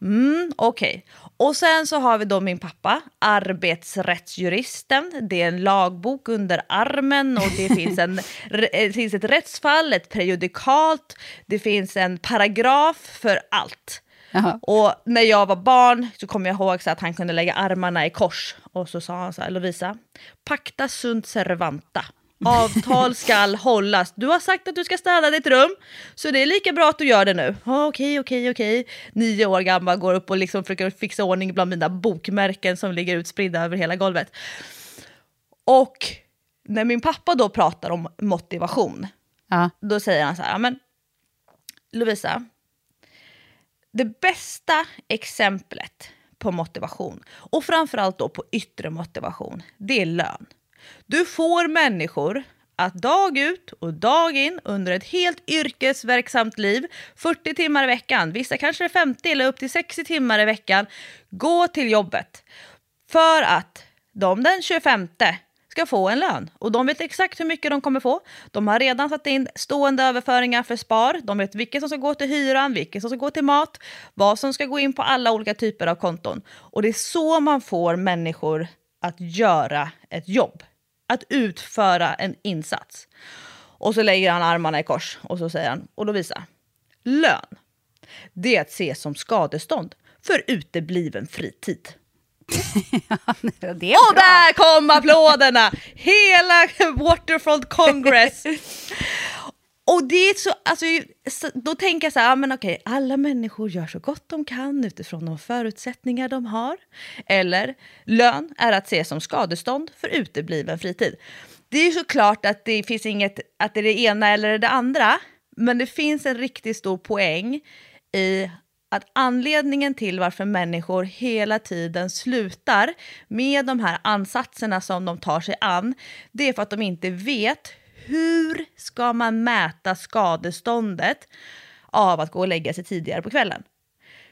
Mm, Okej. Okay. Och sen så har vi då min pappa, arbetsrättsjuristen. Det är en lagbok under armen och det finns, en, det finns ett rättsfall, ett prejudikat, det finns en paragraf för allt. Jaha. Och när jag var barn så kommer jag ihåg så att han kunde lägga armarna i kors. Och så sa han så här, Lovisa, pacta sunt servanta. Avtal skall hållas. Du har sagt att du ska städa ditt rum, så det är lika bra att du gör det nu. Okej, okej, okej. Nio år gammal går upp och liksom försöker fixa ordning bland mina bokmärken som ligger utspridda över hela golvet. Och när min pappa då pratar om motivation, ja. då säger han så här, men Lovisa, det bästa exemplet på motivation, och framförallt då på yttre motivation, det är lön. Du får människor att dag ut och dag in under ett helt yrkesverksamt liv, 40 timmar i veckan, vissa kanske är 50 eller upp till 60 timmar i veckan, gå till jobbet. För att de den 25 ska få en lön. Och de vet exakt hur mycket de kommer få. De har redan satt in stående överföringar för spar. De vet vilket som ska gå till hyran, vilket som ska gå till mat, vad som ska gå in på alla olika typer av konton. Och det är så man får människor att göra ett jobb. Att utföra en insats. Och så lägger han armarna i kors och så säger han, och då visar lön. Det är att se som skadestånd för utebliven fritid. det och där kom applåderna! Hela Waterfront Congress. Och det är så, alltså, då tänker jag så här, ja, men okej, alla människor gör så gott de kan utifrån de förutsättningar de har. Eller lön är att se som skadestånd för utebliven fritid. Det är såklart att det finns inget, att det är det ena eller det andra, men det finns en riktigt stor poäng i att anledningen till varför människor hela tiden slutar med de här ansatserna som de tar sig an, det är för att de inte vet hur ska man mäta skadeståndet av att gå och lägga sig tidigare på kvällen.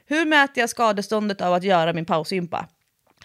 Hur mäter jag skadeståndet av att göra min pausgympa?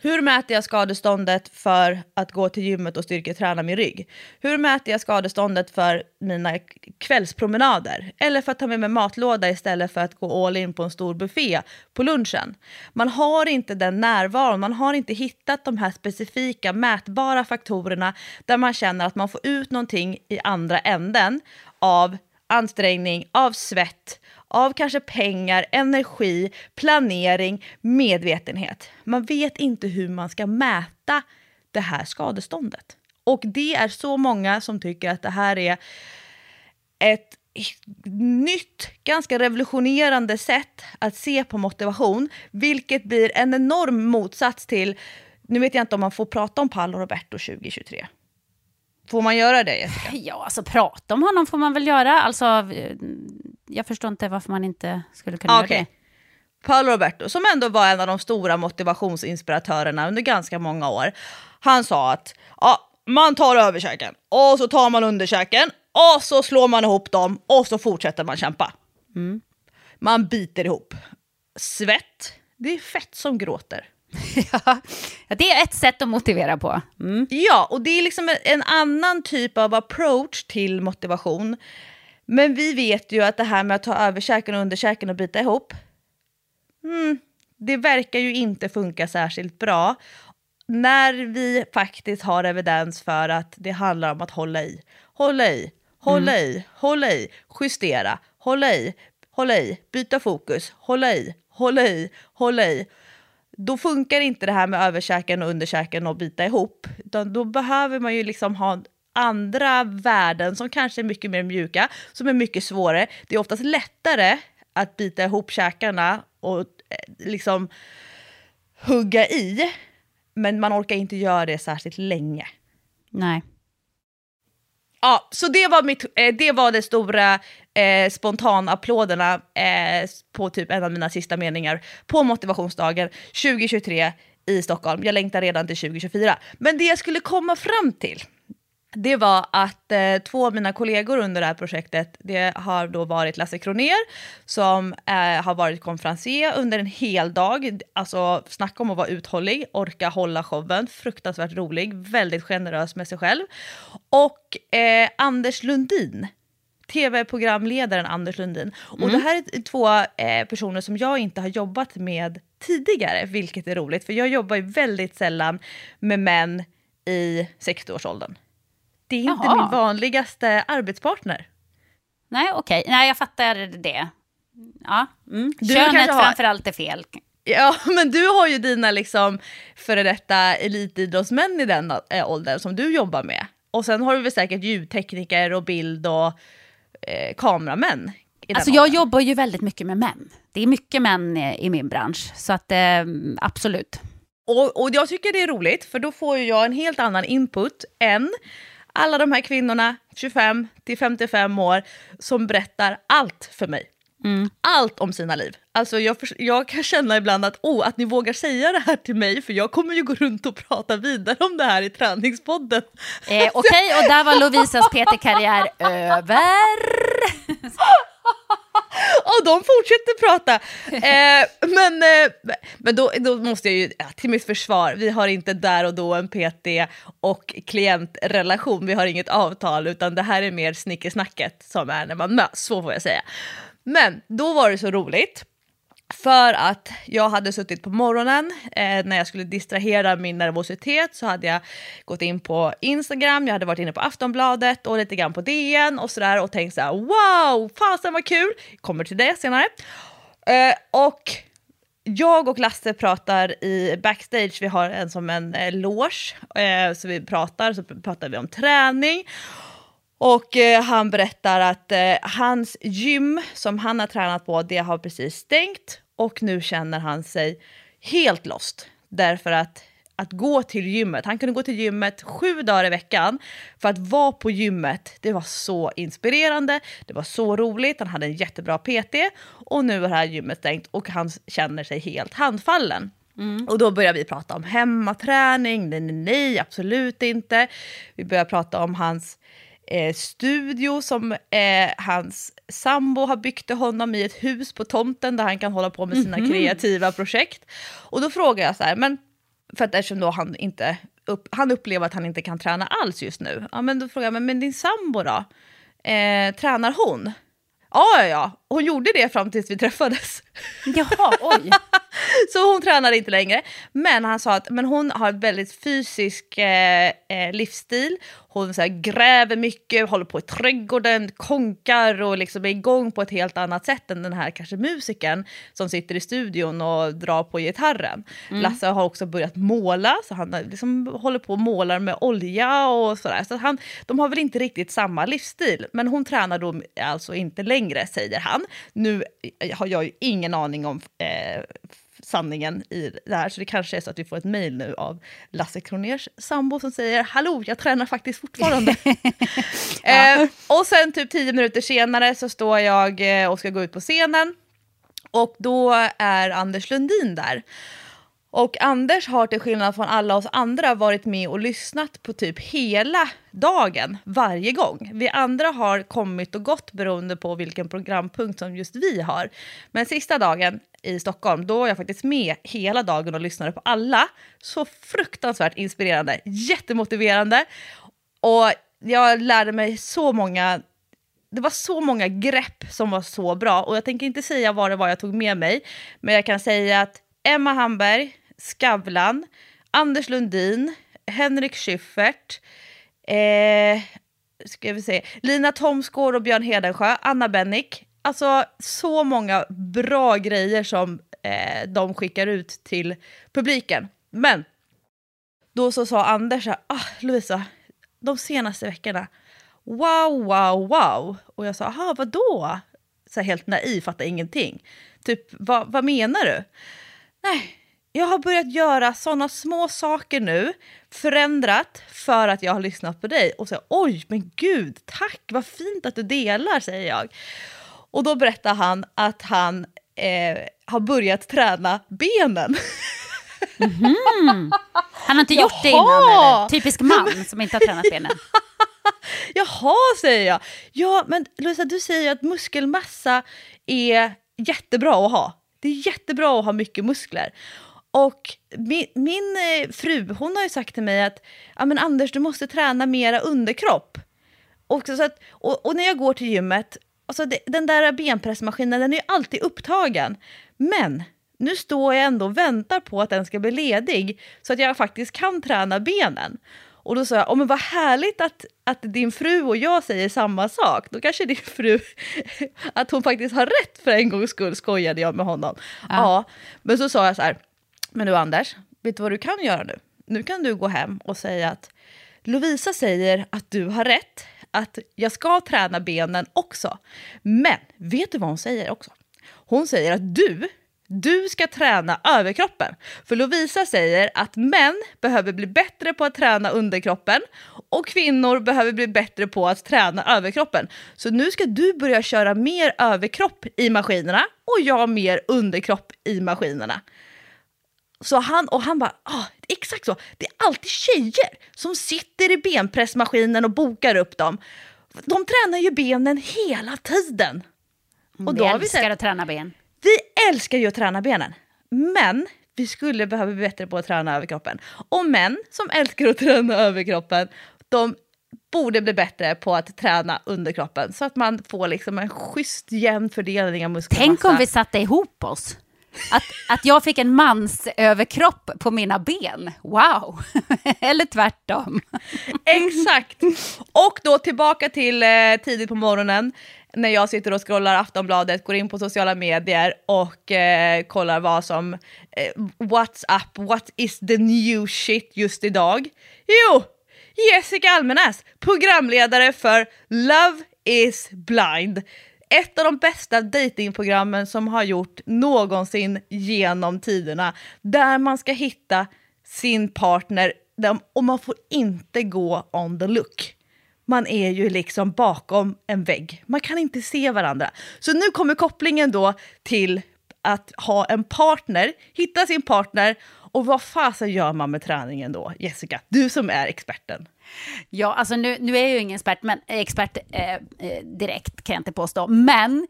Hur mäter jag skadeståndet för att gå till gymmet och styrketräna min rygg? Hur mäter jag skadeståndet för mina kvällspromenader? Eller för att ta med mig matlåda istället för att gå all in på en stor buffé på lunchen? Man har inte den närvaron, man har inte hittat de här specifika mätbara faktorerna där man känner att man får ut någonting i andra änden av ansträngning, av svett, av kanske pengar, energi, planering, medvetenhet. Man vet inte hur man ska mäta det här skadeståndet. Och det är så många som tycker att det här är ett nytt, ganska revolutionerande sätt att se på motivation, vilket blir en enorm motsats till, nu vet jag inte om man får prata om Paolo Roberto 2023. Får man göra det Jessica? Ja, alltså prata om honom får man väl göra. Alltså, jag förstår inte varför man inte skulle kunna okay. göra det. Paolo Roberto, som ändå var en av de stora motivationsinspiratörerna under ganska många år, han sa att ja, man tar överkäken och så tar man underkäken och så slår man ihop dem och så fortsätter man kämpa. Mm. Man biter ihop. svett, det är fett som gråter. Ja, det är ett sätt att motivera på. Mm. Ja, och det är liksom en, annan typ av approach till motivation. Men vi vet ju att det här med att ta över käken och underkäken och bita ihop, mm, det verkar ju inte funka särskilt bra. När vi faktiskt har evidens för att det handlar om att hålla i. Hålla i, hålla i, hålla i, justera, hålla i, hålla i, byta fokus, hålla i, hålla i, hålla i. Då funkar inte det här med överkäken och underkäken och bita ihop. Utan då behöver man ju liksom ha andra värden som kanske är mycket mer mjuka, som är mycket svårare. Det är oftast lättare att bita ihop käkarna och eh, liksom hugga i, men man orkar inte göra det särskilt länge. Nej. Ja, så det var, mitt, eh, det, var det stora eh, spontanapplåderna eh, på typ en av mina sista meningar på motivationsdagen 2023 i Stockholm. Jag längtar redan till 2024. Men det jag skulle komma fram till det var att eh, två av mina kollegor under det här projektet, det har då varit Lasse Kroner som eh, har varit konferencier under en hel dag. Alltså snacka om att vara uthållig, orka hålla showen, fruktansvärt rolig, väldigt generös med sig själv. Och eh, Anders Lundin, tv-programledaren Anders Lundin. Och det här är två eh, personer som jag inte har jobbat med tidigare, vilket är roligt, för jag jobbar ju väldigt sällan med män i 60-årsåldern. Det är inte Jaha. min vanligaste arbetspartner. Nej, okej. Nej, jag fattar det. Ja. Mm. Du Könet har- framför allt är fel. Ja, men du har ju dina liksom före detta elitidrottsmän i den äh, åldern som du jobbar med. Och sen har du väl säkert ljudtekniker och bild och eh, kameramän. Alltså jag åldern. jobbar ju väldigt mycket med män. Det är mycket män eh, i min bransch, så att eh, absolut. Och, och jag tycker det är roligt, för då får jag en helt annan input än alla de här kvinnorna, 25 till 55 år, som berättar allt för mig. Allt om sina liv. Alltså jag, jag kan känna ibland att, oh, att ni vågar säga det här till mig, för jag kommer ju gå runt och prata vidare om det här i träningspodden. Eh, Okej, och där var Lovisas PT-karriär över. Och de fortsätter prata. Eh, men eh, men då, då måste jag ju, ja, till mitt försvar, vi har inte där och då en PT och klientrelation, vi har inget avtal, utan det här är mer snickesnacket som är när man möts, så får jag säga. Men då var det så roligt. För att jag hade suttit på morgonen eh, när jag skulle distrahera min nervositet så hade jag gått in på Instagram, jag hade varit inne på Aftonbladet och lite grann på DN och sådär och tänkt såhär wow, fasen vad kul, kommer till det senare. Eh, och jag och Lasse pratar i backstage, vi har en som en eh, loge, eh, så vi pratar, så pratar vi om träning. Och eh, han berättar att eh, hans gym som han har tränat på, det har precis stängt och nu känner han sig helt lost. Därför att att gå till gymmet, han kunde gå till gymmet sju dagar i veckan för att vara på gymmet. Det var så inspirerande, det var så roligt, han hade en jättebra PT och nu är det här gymmet stängt och han känner sig helt handfallen. Och då börjar vi prata om hemmaträning, nej, nej, nej, absolut inte. Vi börjar prata om hans eh, studio som eh, hans sambo har byggt till honom i ett hus på tomten där han kan hålla på med sina kreativa projekt. Och då frågar jag så här, men för att eftersom då han inte upp, han upplever att han inte kan träna alls just nu. Ja, men då frågar jag, men, men din sambo då? Eh, tränar hon? Ja, ja, ja. Hon gjorde det fram tills vi träffades. Jaha, oj. Så hon tränar inte längre. Men han sa att men hon har väldigt fysisk eh, eh, livsstil. Hon så här, gräver mycket, håller på i trädgården, konkar och liksom är igång på ett helt annat sätt än den här kanske musikern som sitter i studion och drar på gitarren. Lasse har också börjat måla, så han liksom håller på och målar med olja och sådär. Så han, de har väl inte riktigt samma livsstil. Men hon tränar då alltså inte längre, säger han. Nu har jag ju ingen aning om eh, sanningen i det här. Så det kanske är så att vi får ett mejl nu av Lasse Kroners sambo som säger hallå, jag tränar faktiskt fortfarande. eh, och sen typ tio minuter senare så står jag eh, och ska gå ut på scenen och då är Anders Lundin där. Och Anders har till skillnad från alla oss andra varit med och lyssnat på typ hela dagen, varje gång. Vi andra har kommit och gått beroende på vilken programpunkt som just vi har. Men sista dagen i Stockholm, då var jag faktiskt med hela dagen och lyssnade på alla. Så fruktansvärt inspirerande, jättemotiverande. Och jag lärde mig så många det var så många grepp som var så bra och jag tänker inte säga vad det var jag tog med mig, men jag kan säga att Emma Hamberg, Skavlan, Anders Lundin, Henrik Schyffert, eh, ska vi se, Lina Thomsgård och Björn Hedensjö, Anna Bennick. Alltså så många bra grejer som eh, de skickar ut till publiken. Men då så sa Anders så ah, Lovisa, de senaste veckorna, wow, wow, wow. Och jag sa, aha, vadå? Så helt naiv, fattar ingenting. Typ, vad menar du? Nej, jag har börjat göra såna små saker nu, förändrat för att jag har lyssnat på dig. Och så, oj, men gud, tack, vad fint att du delar, säger jag. Och då berättar han att han eh, har börjat träna benen. Mm. Han har inte gjort det innan eller? Typisk man som inte har tränat benen. Jaha, säger jag. Ja, men Lovisa, du säger att muskelmassa är jättebra att ha. Det är jättebra att ha mycket muskler. Och min, min eh, fru hon har ju sagt till mig att ja, men Anders, du måste träna mera underkropp. Och, så att, och, och när jag går till gymmet, alltså det, den där benpressmaskinen den är ju alltid upptagen. Men nu står jag ändå och väntar på att den ska bli ledig så att jag faktiskt kan träna benen. Och då sa jag, oh, men vad härligt att, att din fru och jag säger samma sak. Då kanske din fru, att hon faktiskt har rätt för en gångs skull, skojade jag med honom. Ja. ja. Men så sa jag så här, men du Anders, vet du vad du kan göra nu? Nu kan du gå hem och säga att Lovisa säger att du har rätt, att jag ska träna benen också. Men vet du vad hon säger också? Hon säger att du du ska träna överkroppen. För Lovisa säger att män behöver bli bättre på att träna underkroppen och kvinnor behöver bli bättre på att träna överkroppen. Så nu ska du börja köra mer överkropp i maskinerna och jag mer underkropp i maskinerna. Så han, och han bara, ah, exakt så, det är alltid tjejer som sitter i benpressmaskinen och bokar upp dem. De tränar ju benen hela tiden. Och då vi älskar vi att träna ben. Vi älskar ju att träna benen, men vi skulle behöva bli bättre på att träna överkroppen. Och män som älskar att träna överkroppen, de borde bli bättre på att träna underkroppen så att man får liksom en schysst jämn fördelning av muskelmassa. Tänk om vi satte ihop oss. Att, att jag fick en mans överkropp på mina ben. Wow! Eller tvärtom. Exakt. Och då tillbaka till eh, tidigt på morgonen när jag sitter och scrollar Aftonbladet, går in på sociala medier och eh, kollar vad som, eh, what's up, what is the new shit just idag? Jo, Jessica Almenäs, programledare för Love is blind. Ett av de bästa datingprogrammen som har gjort någonsin genom tiderna. Där man ska hitta sin partner och man får inte gå on the look man är ju liksom bakom en vägg. Man kan inte se varandra. Så nu kommer kopplingen då till att ha en partner, hitta sin partner och vad fasen gör man med träningen då, Jessica? Du som är experten. Ja, alltså nu, nu är jag ju ingen expert, men, expert eh, eh, direkt kan jag inte påstå. Men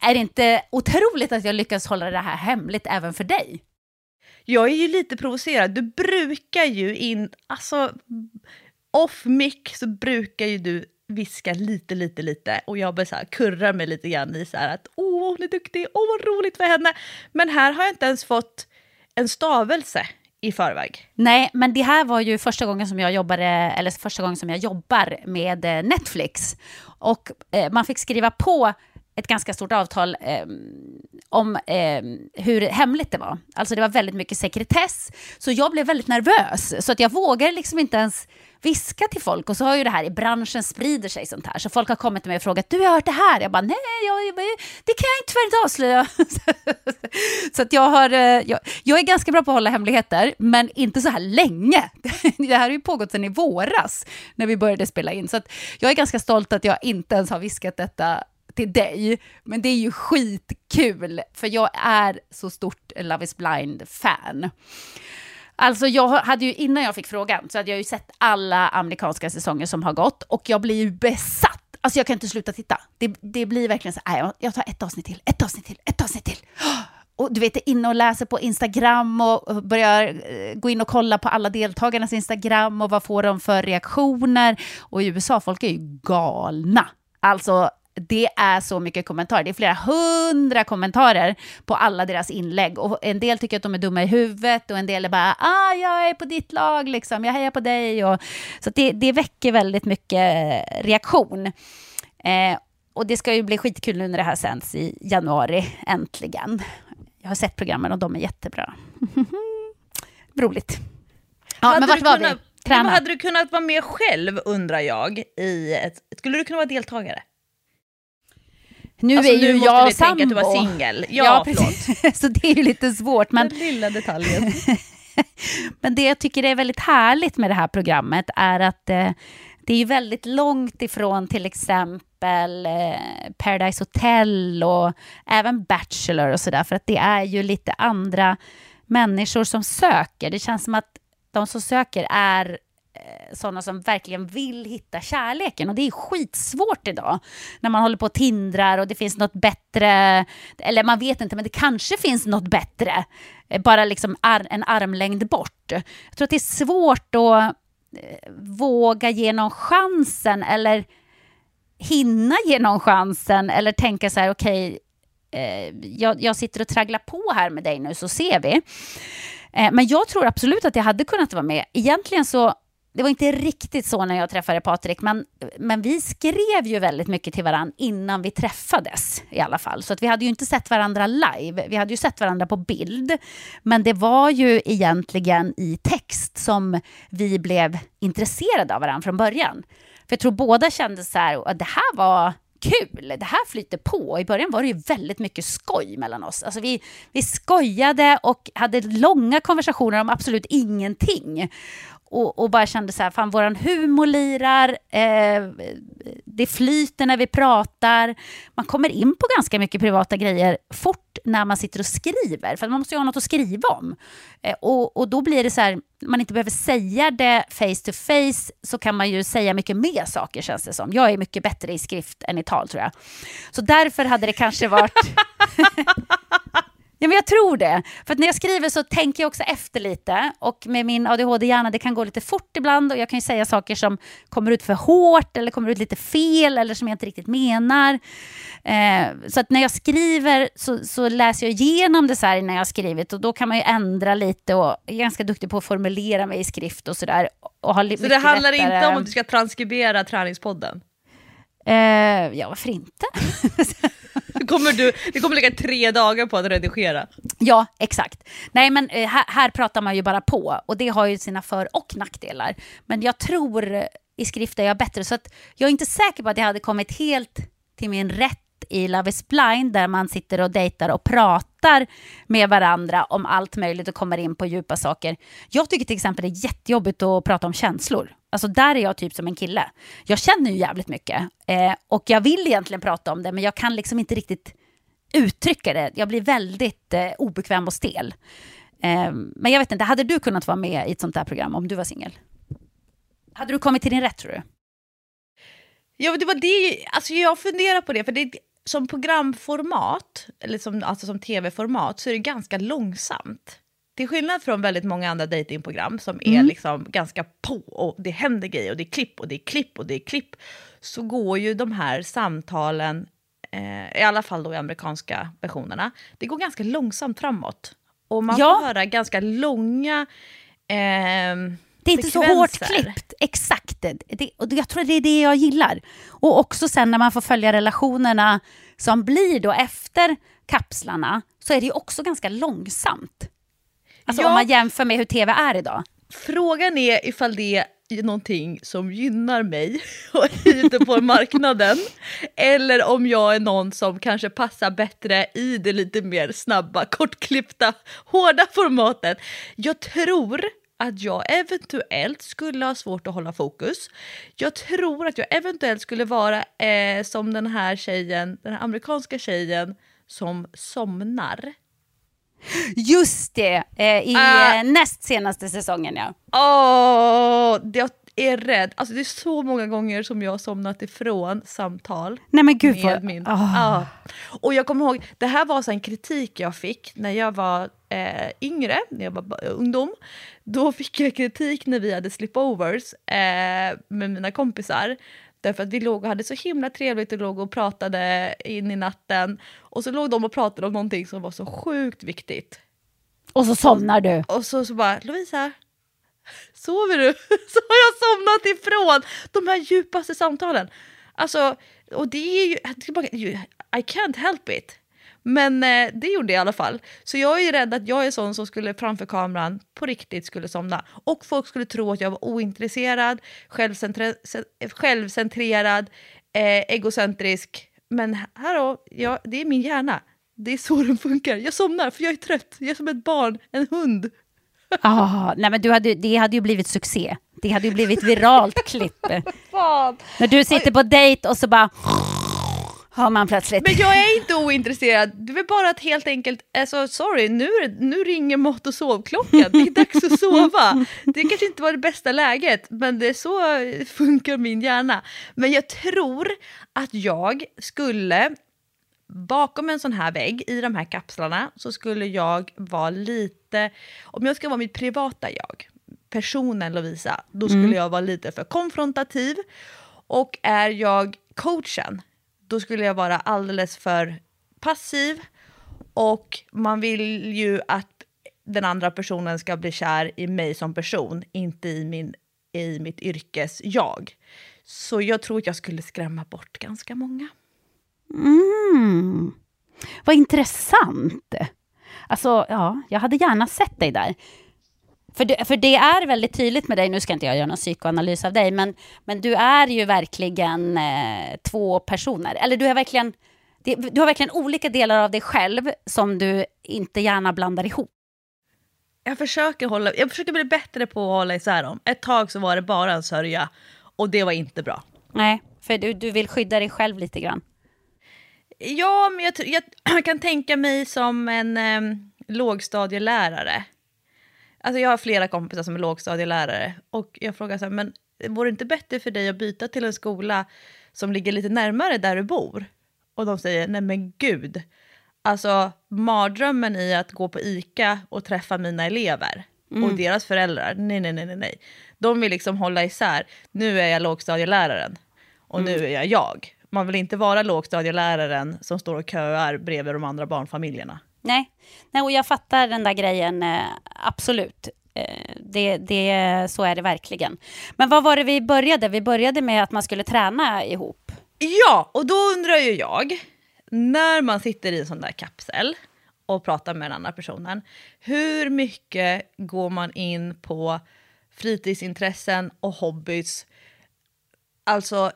är det inte otroligt att jag lyckas hålla det här hemligt även för dig? Jag är ju lite provocerad. Du brukar ju in, alltså off mic så brukar ju du viska lite, lite, lite och jag bara så här, kurrar mig lite grann i så här att åh, hon är duktig, åh vad roligt för henne. Men här har jag inte ens fått en stavelse i förväg. Nej, men det här var ju första gången som jag jobbade, eller första gången som jag jobbar med eh, Netflix. Och eh, man fick skriva på ett ganska stort avtal eh, om eh, hur hemligt det var. Alltså det var väldigt mycket sekretess. Så jag blev väldigt nervös. Så att jag vågade liksom inte ens viska till folk. Och så har ju det här i branschen sprider sig sånt här. Så folk har kommit till mig och frågat, du har hört det här? Jag bara, nej, jag, det kan jag tyvärr inte avslöja. så att jag, har, eh, jag, jag, är ganska bra på att hålla hemligheter, men inte så här länge. det här har ju pågått sedan i våras, när vi började spela in. Så att jag är ganska stolt att jag inte ens har viskat detta till dig, men det är ju skitkul, för jag är så stort Love is blind-fan. Alltså jag hade ju, innan jag fick frågan så hade jag ju sett alla amerikanska säsonger som har gått och jag blir ju besatt. Alltså jag kan inte sluta titta. Det, det blir verkligen så här, jag tar ett avsnitt till, ett avsnitt till, ett avsnitt till. Och du vet, inne och läser på Instagram och börjar eh, gå in och kolla på alla deltagarnas Instagram och vad får de för reaktioner. Och i USA, folk är ju galna. Alltså, det är så mycket kommentarer. Det är flera hundra kommentarer på alla deras inlägg. Och en del tycker att de är dumma i huvudet och en del är bara ah, jag är på ditt lag, liksom. jag hejar på dig. Och, så det, det väcker väldigt mycket reaktion. Eh, och det ska ju bli skitkul nu när det här sänds i januari, äntligen. Jag har sett programmen och de är jättebra. Roligt. Ja, Hade men vart var kunnat- vi? Träna. Hade du kunnat vara med själv undrar jag? I ett, skulle du kunna vara deltagare? Nu Alltså, är ju nu måste jag vi tänka sambo. att du var singel. Ja, precis. Så det är ju lite svårt. Men, Den lilla detaljen. men det jag tycker är väldigt härligt med det här programmet är att eh, det är ju väldigt långt ifrån till exempel eh, Paradise Hotel och även Bachelor och sådär. För att det är ju lite andra människor som söker. Det känns som att de som söker är Eh, sådana som verkligen vill hitta kärleken. Och det är skitsvårt idag när man håller på och tindrar och det finns något bättre. Eller man vet inte, men det kanske finns något bättre. Eh, bara liksom ar- en armlängd bort. Jag tror att det är svårt att eh, våga ge någon chansen eller hinna ge någon chansen eller tänka så här, okej, eh, jag, jag sitter och tragglar på här med dig nu så ser vi. Eh, men jag tror absolut att jag hade kunnat vara med. Egentligen så, det var inte riktigt så när jag träffade Patrik, men, men vi skrev ju väldigt mycket till varandra innan vi träffades i alla fall. Så att vi hade ju inte sett varandra live, vi hade ju sett varandra på bild. Men det var ju egentligen i text som vi blev intresserade av varandra från början. För jag tror båda kände så här, att det här var kul, det här flyter på. I början var det ju väldigt mycket skoj mellan oss. Alltså vi, vi skojade och hade långa konversationer om absolut ingenting. Och, och bara kände så här, fan våran humor lirar, eh, det flyter när vi pratar. Man kommer in på ganska mycket privata grejer fort när man sitter och skriver, för man måste ju ha något att skriva om. Eh, och, och då blir det så här, man inte behöver säga det face to face, så kan man ju säga mycket mer saker känns det som. Jag är mycket bättre i skrift än i tal tror jag. Så därför hade det kanske varit... Ja, men jag tror det. För när jag skriver så tänker jag också efter lite. Och med min ADHD-hjärna, det kan gå lite fort ibland och jag kan ju säga saker som kommer ut för hårt eller kommer ut lite fel eller som jag inte riktigt menar. Eh, så att när jag skriver så, så läser jag igenom det så här när jag har skrivit och då kan man ju ändra lite och jag är ganska duktig på att formulera mig i skrift och sådär. Och li- Så det handlar lättare- inte om att du ska transkribera träningspodden? Eh, ja, varför inte? Det kommer, du, det kommer lägga tre dagar på att redigera. Ja, exakt. Nej, men eh, här, här pratar man ju bara på och det har ju sina för och nackdelar. Men jag tror i skrift är jag bättre, så att jag är inte säker på att jag hade kommit helt till min rätt i Love is blind där man sitter och dejtar och pratar pratar med varandra om allt möjligt och kommer in på djupa saker. Jag tycker till exempel det är jättejobbigt att prata om känslor. Alltså där är jag typ som en kille. Jag känner ju jävligt mycket eh, och jag vill egentligen prata om det men jag kan liksom inte riktigt uttrycka det. Jag blir väldigt eh, obekväm och stel. Eh, men jag vet inte, hade du kunnat vara med i ett sånt där program om du var singel? Hade du kommit till din rätt tror du? Ja, det var det, alltså jag funderar på det, för det, som programformat, eller som, alltså som tv-format, så är det ganska långsamt. Till skillnad från väldigt många andra datingprogram som är liksom ganska på och det händer grejer och det är klipp och det är klipp och det är klipp, så går ju de här samtalen, eh, i alla fall då i amerikanska versionerna, det går ganska långsamt framåt. Och man Ja. får höra ganska långa ehm, Det är inte så hårt klippt. Exakt. Det, och jag tror det är det jag gillar. Och också sen när man får följa relationerna som blir då efter kapslarna så är det ju också ganska långsamt. Alltså Ja. om man jämför med hur tv är idag. Frågan är ifall det är någonting som gynnar mig ute på marknaden eller om jag är någon som kanske passar bättre i det lite mer snabba, kortklippta, hårda formatet. Jag tror att jag eventuellt skulle ha svårt att hålla fokus. Jag tror att jag eventuellt skulle vara eh, som den här tjejen, den här amerikanska tjejen som somnar. Just det, eh, i eh, näst senaste säsongen ja. Åh, jag är rädd. Alltså det är så många gånger som jag har somnat ifrån samtal. Nej men gud med vad... min... Ah. Ja. Och jag kommer ihåg, det här var så en kritik jag fick när jag var eh, yngre, när jag var ungdom. Då fick jag kritik när vi hade slipovers eh, med mina kompisar. Därför att vi låg och hade så himla trevligt och låg och pratade in i natten. Och så låg de och pratade om någonting som var så sjukt viktigt. Och så somnar du. Och så, så bara, Lovisa, sover du? Så har jag somnat ifrån de här djupaste samtalen. Alltså, och det är ju, I can't help it. Men eh, det gjorde jag i alla fall. Så jag är rädd att jag är sån som skulle framför kameran på riktigt skulle somna. Och folk skulle tro att jag var ointresserad, självcentre, självcentrerad, eh, egocentrisk. Men hallå, ja, det är min hjärna. Det är så den funkar. Jag somnar för jag är trött. Jag är som ett barn, en hund. Ah, nej men du hade, det hade ju blivit succé. Det hade ju blivit viralt klipp. Fan. När du sitter på dejt och så bara... Hör man plötsligt. Men jag är inte ointresserad. Det är bara att helt enkelt, alltså sorry, nu, nu ringer mat och sovklockan. Det är dags att sova. Det kanske inte var det bästa läget, men det är så funkar min hjärna. Men jag tror att jag skulle, bakom en sån här vägg i de här kapslarna, så skulle jag vara lite, om jag ska vara mitt privata jag, personen Lovisa, då skulle jag vara lite för konfrontativ. Och är jag coachen, då skulle jag vara alldeles för passiv. Och man vill ju att den andra personen ska bli kär i mig som person, inte i, min, i mitt yrkes jag. Så jag tror att jag skulle skrämma bort ganska många. Mm. Vad intressant. Alltså, ja, jag hade gärna sett dig där. För det, för det är väldigt tydligt med dig, nu ska inte jag göra någon psykoanalys av dig, men, men du är ju verkligen eh, två personer. Eller du är verkligen, du har verkligen olika delar av dig själv som du inte gärna blandar ihop. Jag försöker, hålla, jag försöker bli bättre på att hålla isär dem. Ett tag så var det bara en sörja och det var inte bra. Nej, för du, du vill skydda dig själv lite grann. Ja, men jag, jag kan tänka mig som en eh, lågstadielärare. Alltså jag har flera kompisar som är lågstadielärare och jag frågar så här, men vore det inte bättre för dig att byta till en skola som ligger lite närmare där du bor? Och de säger, nej men gud. Alltså mardrömmen i att gå på ICA och träffa mina elever och deras föräldrar, nej nej nej nej. De vill liksom hålla isär, nu är jag lågstadieläraren och nu är jag jag. Man vill inte vara lågstadieläraren som står och köar bredvid de andra barnfamiljerna. Nej, Nej och jag fattar den där grejen, eh, absolut. Eh, det, det, så är det verkligen. Men vad var det vi började? Vi började med att man skulle träna ihop. Ja, och då undrar ju jag, när man sitter i en sån där kapsel och pratar med den andra personen, hur mycket går man in på fritidsintressen och hobbys? Alltså,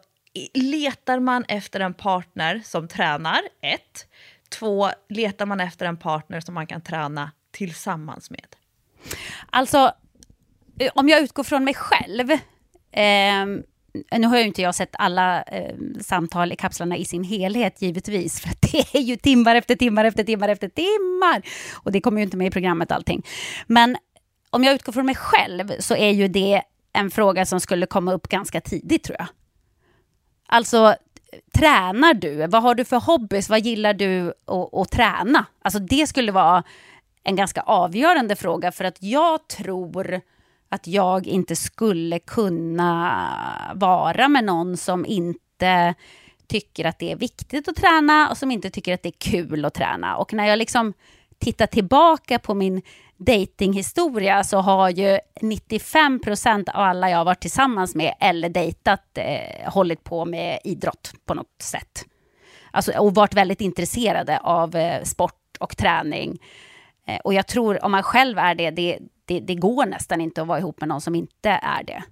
letar man efter en partner som tränar? Ett. Två, letar man efter en partner som man kan träna tillsammans med? Alltså, eh, om jag utgår från mig själv. Eh, nu har ju inte jag sett alla eh, samtal i kapslarna i sin helhet givetvis. För det är ju timmar efter timmar efter timmar efter timmar. Och det kommer ju inte med i programmet allting. Men om jag utgår från mig själv så är ju det en fråga som skulle komma upp ganska tidigt tror jag. Alltså, tränar du? Vad har du för hobbys? Vad gillar du att, att träna? Alltså det skulle vara en ganska avgörande fråga för att jag tror att jag inte skulle kunna vara med någon som inte tycker att det är viktigt att träna och som inte tycker att det är kul att träna. Och när jag liksom tittar tillbaka på min datinghistoria så har ju 95 procent av alla jag har varit tillsammans med eller dejtat eh, hållit på med idrott på något sätt. Alltså, och varit väldigt intresserade av eh, sport och träning. Eh, och jag tror om man själv är det, det, det, det går nästan inte att vara ihop med någon som inte är det.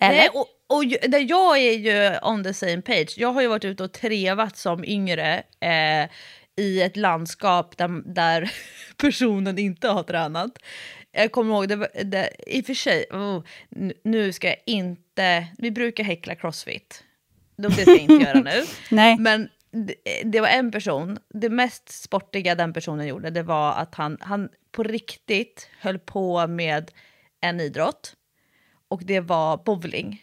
Eller? Nej, och, och jag är ju on the same page. Jag har ju varit ute och trevat som yngre eh, i ett landskap där, där personen inte har tränat. Jag kommer ihåg, det, var- det, i och för sig, oh, nu- ska jag inte, vi brukar häckla crossfit. Det ska jag inte göra nu. Nej. Men det, det var en person, det mest sportiga den personen gjorde, det var att han, han på riktigt höll på med en idrott. Och det var bowling.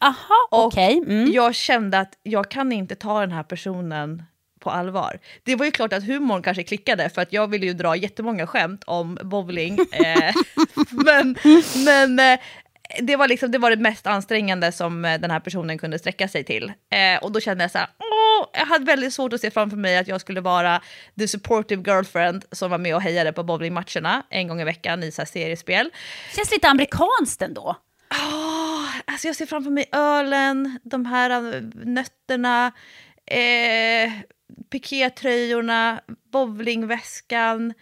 Aha, okej. Mm. jag kände att jag kan inte ta den här personen på allvar. Det var ju klart att humorn kanske klickade för att jag ville ju dra jättemånga skämt om bowling. eh, men men eh, det, var liksom, det var det mest ansträngande som eh, den här personen kunde sträcka sig till. Eh, och då kände jag så här, åh, jag hade väldigt svårt att se framför mig att jag skulle vara the supportive girlfriend som var med och hejade på bowlingmatcherna en gång i veckan i så här seriespel. Känns lite amerikanskt ändå. Åh, alltså jag ser framför mig ölen, de här nötterna, eh, pikétröjorna, bowlingväskan,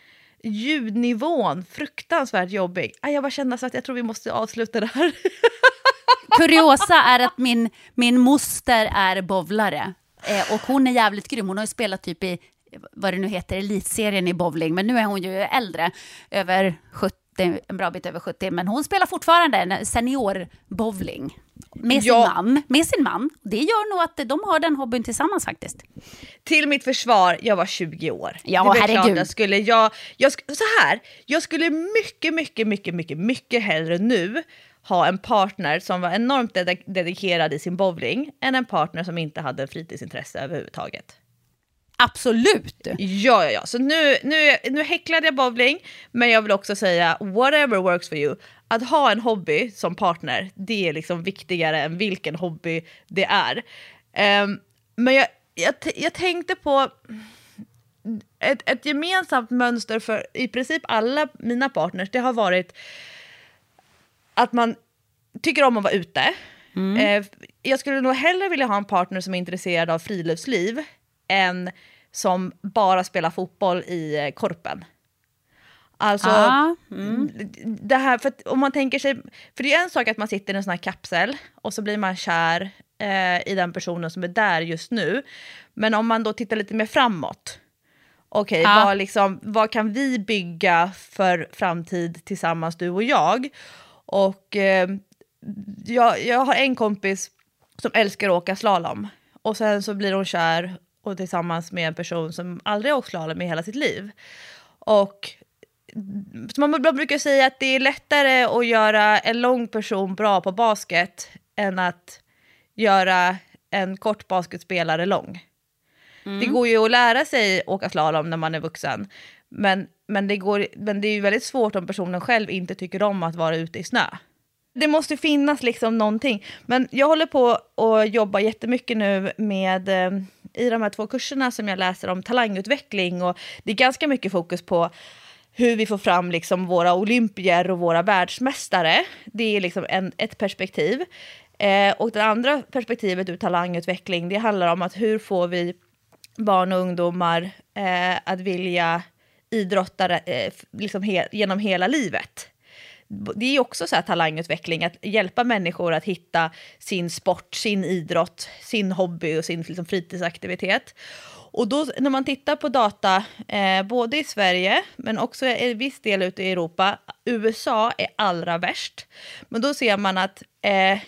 ljudnivån, fruktansvärt jobbig. Jag bara känner så att jag tror vi måste avsluta det här. Kuriosa är att min, min moster är bowlare. Eh, och hon är jävligt grym. Hon har ju spelat typ i, vad det nu heter, elitserien i bowling. Men nu är hon ju äldre, över 70, en bra bit över 70. Men hon spelar fortfarande seniorbowling. senior bowling. Med sin Ja. man. Med sin man. Det gör nog att de har den hobbyn tillsammans faktiskt. Till mitt försvar, jag var 20 år. Ja, det herregud. Jag skulle, jag, jag, så här, jag skulle mycket, mycket, mycket, mycket, mycket hellre nu ha en partner som var enormt ded- dedikerad i sin bowling än en partner som inte hade fritidsintresse överhuvudtaget. Absolut! Ja, ja, ja. Så nu, nu, nu häcklade jag bowling, men jag vill också säga whatever works for you. Att ha en hobby som partner, det är liksom viktigare än vilken hobby det är. Ehm, men jag, jag, jag tänkte på ett, ett gemensamt mönster för i princip alla mina partners, det har varit att man tycker om att vara ute. Eh, jag skulle nog hellre vilja ha en partner som är intresserad av friluftsliv än som bara spelar fotboll i eh, korpen. Alltså, Ah, det här, för om man tänker sig, för det är en sak att man sitter i en sån här kapsel och så blir man kär eh, i den personen som är där just nu. Men om man då tittar lite mer framåt, okej, Ja. vad, liksom, vad kan vi bygga för framtid tillsammans du och jag? Och eh, jag, jag har en kompis som älskar att åka slalom och sen så blir hon kär och tillsammans med en person som aldrig har åkt slalom i hela sitt liv. Och man brukar säga att det är lättare att göra en lång person bra på basket än att göra en kort basketspelare lång. Det går ju att lära sig åka slalom när man är vuxen. Men, men, det går, men det är ju väldigt svårt om personen själv inte tycker om att vara ute i snö. Det måste finnas liksom någonting. Men jag håller på att jobba jättemycket nu med eh, i de här två kurserna som jag läser om talangutveckling. Och det är ganska mycket fokus på hur vi får fram liksom våra olympier och våra världsmästare. Det är liksom en, ett perspektiv. Eh, och det andra perspektivet ur talangutveckling, det handlar om att hur får vi barn och ungdomar eh, att vilja idrotta eh, liksom he- genom hela livet. Det är också så här talangutveckling, att hjälpa människor att hitta sin sport, sin idrott, sin hobby och sin liksom, fritidsaktivitet. Och då när man tittar på data, eh, både i Sverige men också i viss del ute i Europa, USA är allra värst. Men då ser man att eh,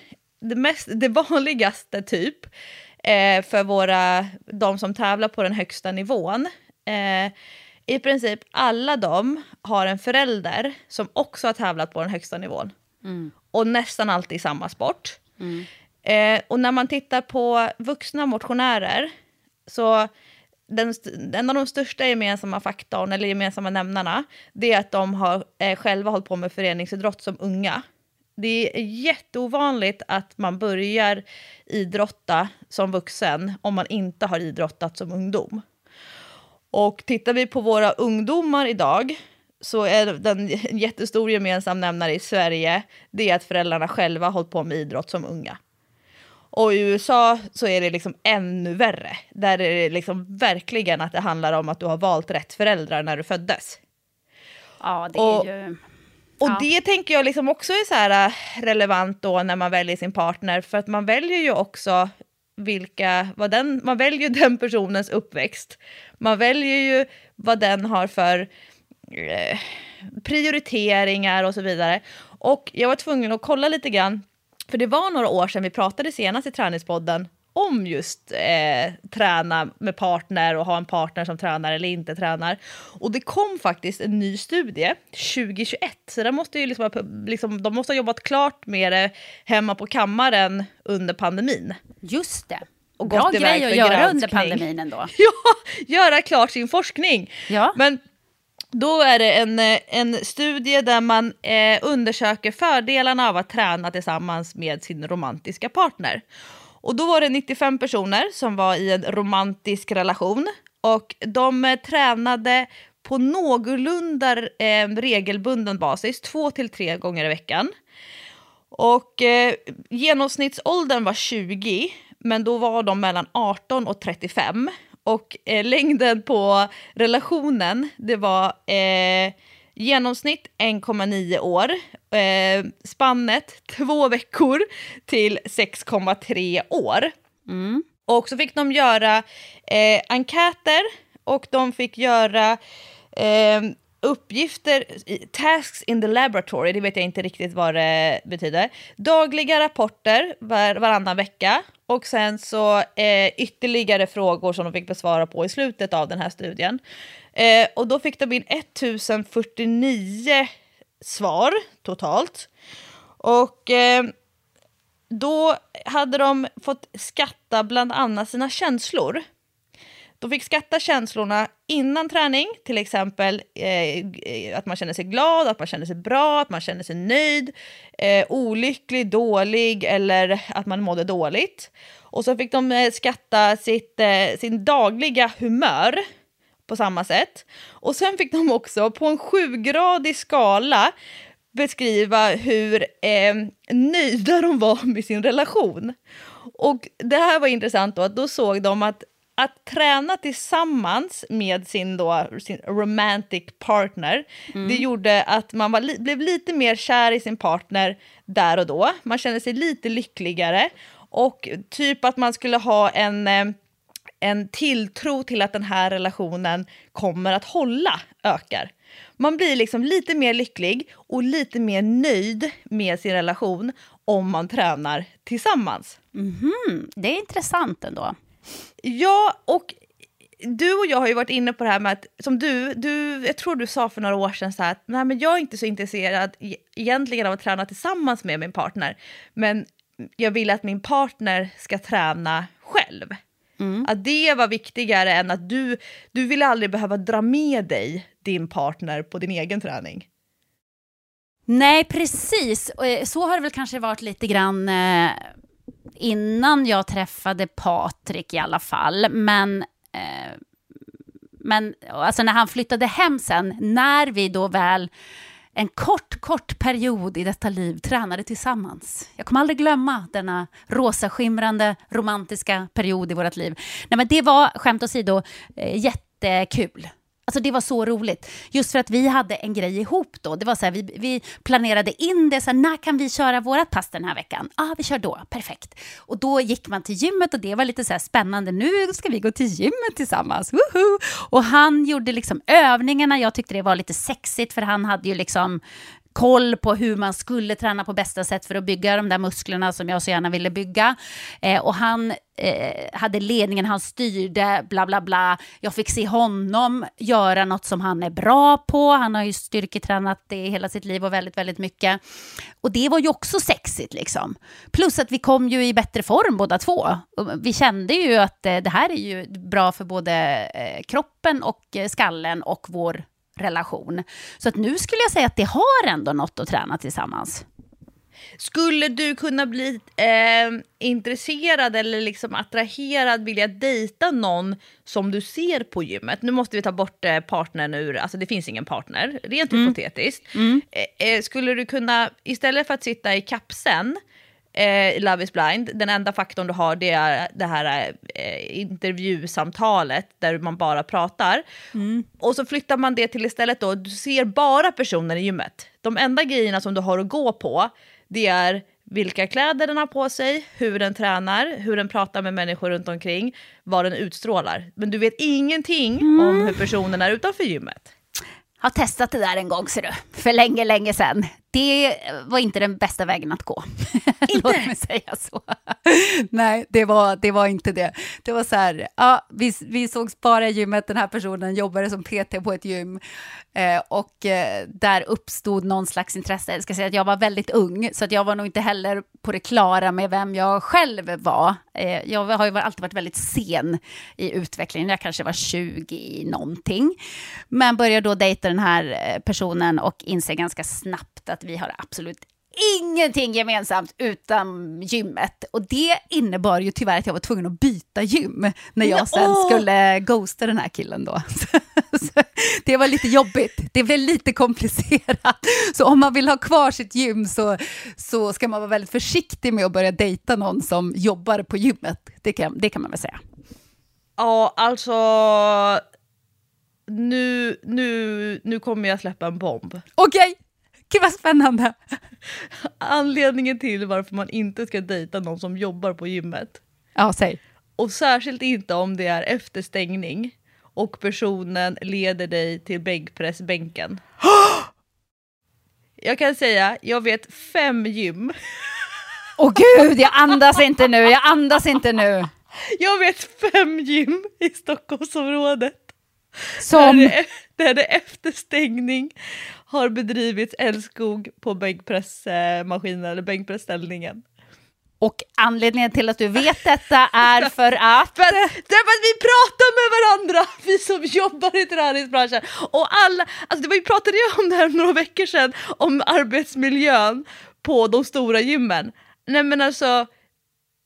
det, mest, det vanligaste typ eh, för våra, de som tävlar på den högsta nivån, eh, i princip alla de har en förälder som också har tävlat på den högsta nivån. Och nästan alltid i samma sport. Eh, och när man tittar på vuxna motionärer så den, en av de största gemensamma faktorn, eller gemensamma nämnarna, det är att de har eh, själva hållit på med föreningsidrott som unga. Det är jätteovanligt att man börjar idrotta som vuxen om man inte har idrottat som ungdom. Och tittar vi på våra ungdomar idag så är den en jättestor gemensam nämnare i Sverige det är att föräldrarna själva har hållit på med idrott som unga. Och i USA så är det liksom ännu värre. Där är det liksom verkligen att det handlar om att du har valt rätt föräldrar när du föddes. Ja, det Och- är ju... Och Ja. det tänker jag liksom också är så äh, relevant då när man väljer sin partner, för att man väljer ju också vilka, vad den, man väljer ju den personens uppväxt. Man väljer ju vad den har för eh, prioriteringar och så vidare. Och jag var tvungen att kolla lite grann, för det var några år sedan vi pratade senast i Träningspodden om just eh, träna med partner och ha en partner som tränar eller inte tränar. Och det kom faktiskt en ny studie 2021, så det måste ju liksom, liksom, de måste ha jobbat klart med det hemma på kammaren under pandemin. Just det. Och Bra grej att göra under granskning. pandemin ändå. Ja, göra klart sin forskning. Ja. Men då är det en, eh, en studie där man eh, undersöker fördelarna av att träna tillsammans med sin romantiska partner. Och då var det 95 personer som var i en romantisk relation och de eh, tränade på någorlunda eh, regelbunden basis, två till tre gånger i veckan. Och eh, genomsnittsåldern var 20, men då var de mellan 18 och 35. Och eh, längden på relationen, det var eh, genomsnitt 1,9 år. Eh, spannet två veckor till 6,3 år. Och så fick de göra eh, enkäter och de fick göra eh, uppgifter, tasks in the laboratory, det vet jag inte riktigt vad det betyder. Dagliga rapporter var, varannan vecka och sen så eh, ytterligare frågor som de fick besvara på i slutet av den här studien. Eh, och då fick de in 1049 svar totalt. Och eh, då hade de fått skatta bland annat sina känslor. De fick skatta känslorna innan träning, till exempel eh, att man känner sig glad, att man känner sig bra, att man känner sig nöjd, eh, olycklig, dålig eller att man mådde dåligt. Och så fick de eh, skatta sitt, eh, sin dagliga humör på samma sätt. Och sen fick de också på en sjugradig skala beskriva hur eh, nöjda de var med sin relation. Och det här var intressant då, att då såg de att att träna tillsammans med sin, då, sin romantic partner, det gjorde att man var li- blev lite mer kär i sin partner där och då. Man kände sig lite lyckligare och typ att man skulle ha en, eh, en tilltro till att den här relationen kommer att hålla ökar. Man blir liksom lite mer lycklig och lite mer nöjd med sin relation om man tränar tillsammans. Mm, det är intressant ändå. Ja, och du och jag har ju varit inne på det här med att, som du, du jag tror du sa för några år sedan så här att nej, men jag är inte så intresserad e- egentligen av att träna tillsammans med min partner, men jag vill att min partner ska träna själv. Att det var viktigare än att du, du vill aldrig behöva dra med dig din partner på din egen träning. Nej, precis. Eh, Så har det väl kanske varit lite grann eh, innan jag träffade Patrik i alla fall. Men, eh, men alltså när han flyttade hem sen, när vi då väl en kort, kort period i detta liv tränade tillsammans. Jag kommer aldrig glömma denna rosaskimrande romantiska period i vårt liv. Nej, men det var, skämt åsido, eh, jättekul. Alltså det var så roligt. Just för att vi hade en grej ihop då. Det var så här, vi, vi planerade in det. Så här, när kan vi köra vårt pass den här veckan? Ja, ah, vi kör då. Perfekt. Och då gick man till gymmet och det var lite så här spännande. Nu ska vi gå till gymmet tillsammans. Woho! Och han gjorde liksom övningarna. Jag tyckte det var lite sexigt för han hade ju liksom koll på hur man skulle träna på bästa sätt för att bygga de där musklerna som jag så gärna ville bygga. Eh, och han eh, hade ledningen, han styrde, bla bla bla. Jag fick se honom göra något som han är bra på. Han har ju styrketränat det hela sitt liv och väldigt, väldigt mycket. Och det var ju också sexigt liksom. Plus att vi kom ju i bättre form båda två. Och Vi kände ju att eh, det här är ju bra för både eh, kroppen och eh, skallen och vår relation. Så att nu skulle jag säga att det har ändå något att träna tillsammans. Skulle du kunna bli eh, intresserad eller liksom attraherad, vilja dejta någon som du ser på gymmet? Nu måste vi ta bort eh, partnern ur, alltså det finns ingen partner, rent hypotetiskt. Eh, eh, skulle du kunna, istället för att sitta i kapseln, eh, i Love is blind, den enda faktorn du har det är det här eh, intervjusamtalet där man bara pratar. Och så flyttar man det till istället då, du ser bara personer i gymmet. De enda grejerna som du har att gå på, det är vilka kläder den har på sig, hur den tränar, hur den pratar med människor runt omkring, vad den utstrålar. Men du vet ingenting om hur personen är utanför gymmet. har testat det där en gång, ser du. För länge, länge sedan. Det var inte den bästa vägen att gå. Låt mig säga så. Nej, det var, det var inte det. Det var så här, ja, vi, vi sågs bara i gymmet, den här personen jobbade som PT på ett gym eh, och eh, där uppstod någon slags intresse. Jag ska säga att jag var väldigt ung, så att jag var nog inte heller på det klara med vem jag själv var. Eh, jag har ju alltid varit väldigt sen i utvecklingen, jag kanske var 20 någonting. Men började då dejta den här eh, personen och inser ganska snabbt att vi har absolut ingenting gemensamt utan gymmet. Och det innebar ju tyvärr att jag var tvungen att byta gym när jag sen skulle ghosta den här killen då. Så det var lite jobbigt, det blev lite komplicerat. Så om man vill ha kvar sitt gym så, så ska man vara väldigt försiktig med att börja dejta någon som jobbar på gymmet. Det kan, det kan man väl säga. Ja, alltså... Nu, nu, nu kommer jag släppa en bomb. Okej, gud vad spännande. Anledningen till varför man inte ska dejta någon som jobbar på gymmet. Ja, säg. Och särskilt inte om det är efter stängning och personen leder dig till bänkpressbänken. Jag kan säga, jag vet fem gym. Åh gud, jag andas inte nu, jag andas inte nu. Jag vet fem gym i Stockholmsområdet. Där Som... det, där det efter stängning har bedrivits älskog på bänkpressmaskinen eller bänkpressställningen. Och anledningen till att du vet detta är för att... För att, därför att vi pratar med varandra, vi som jobbar i träningsbranschen. Och alla, alltså det vi pratade ju om det här några veckor sedan, om arbetsmiljön på de stora gymmen. Nej men alltså,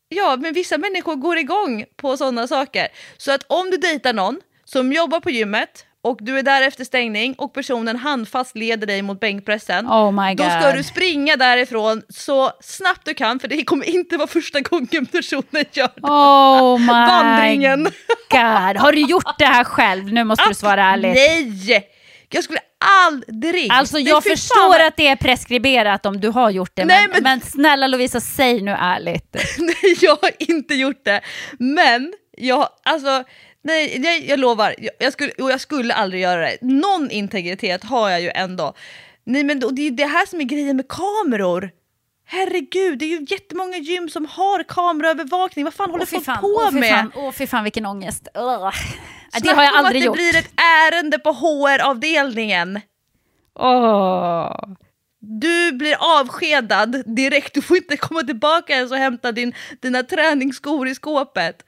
ja men vissa människor går igång på sådana saker. Så att om du dejtar någon som jobbar på gymmet och du är där efter stängning och personen handfast leder dig mot bänkpressen. Oh my Då ska du springa därifrån så snabbt du kan för det kommer inte vara första gången personen gör det. Oh my Vandringen. god. Har du gjort det här själv? Nu måste du svara ärligt. Nej! Jag skulle aldrig... Alltså jag fan förstår vad- att det är preskriberat om du har gjort det, Nej, men, men- men snälla Lovisa, säg nu ärligt. Nej, jag har inte gjort det. Men jag, alltså, nej, jag, jag lovar, jag, jag, skulle, och jag skulle aldrig göra det. Någon integritet har jag ju ändå. Nej, men det är det här som är grejen med kameror. Herregud, det är ju jättemånga gym som har kameraövervakning. Vad fan håller folk fan, på åh med? fan, åh fy fan vilken ångest. Ugh. Det Snacka har jag om aldrig att det gjort. blir ett ärende på HR-avdelningen. Åh. Du blir avskedad direkt, du får inte komma tillbaka ens och hämta din, dina träningsskor i skåpet.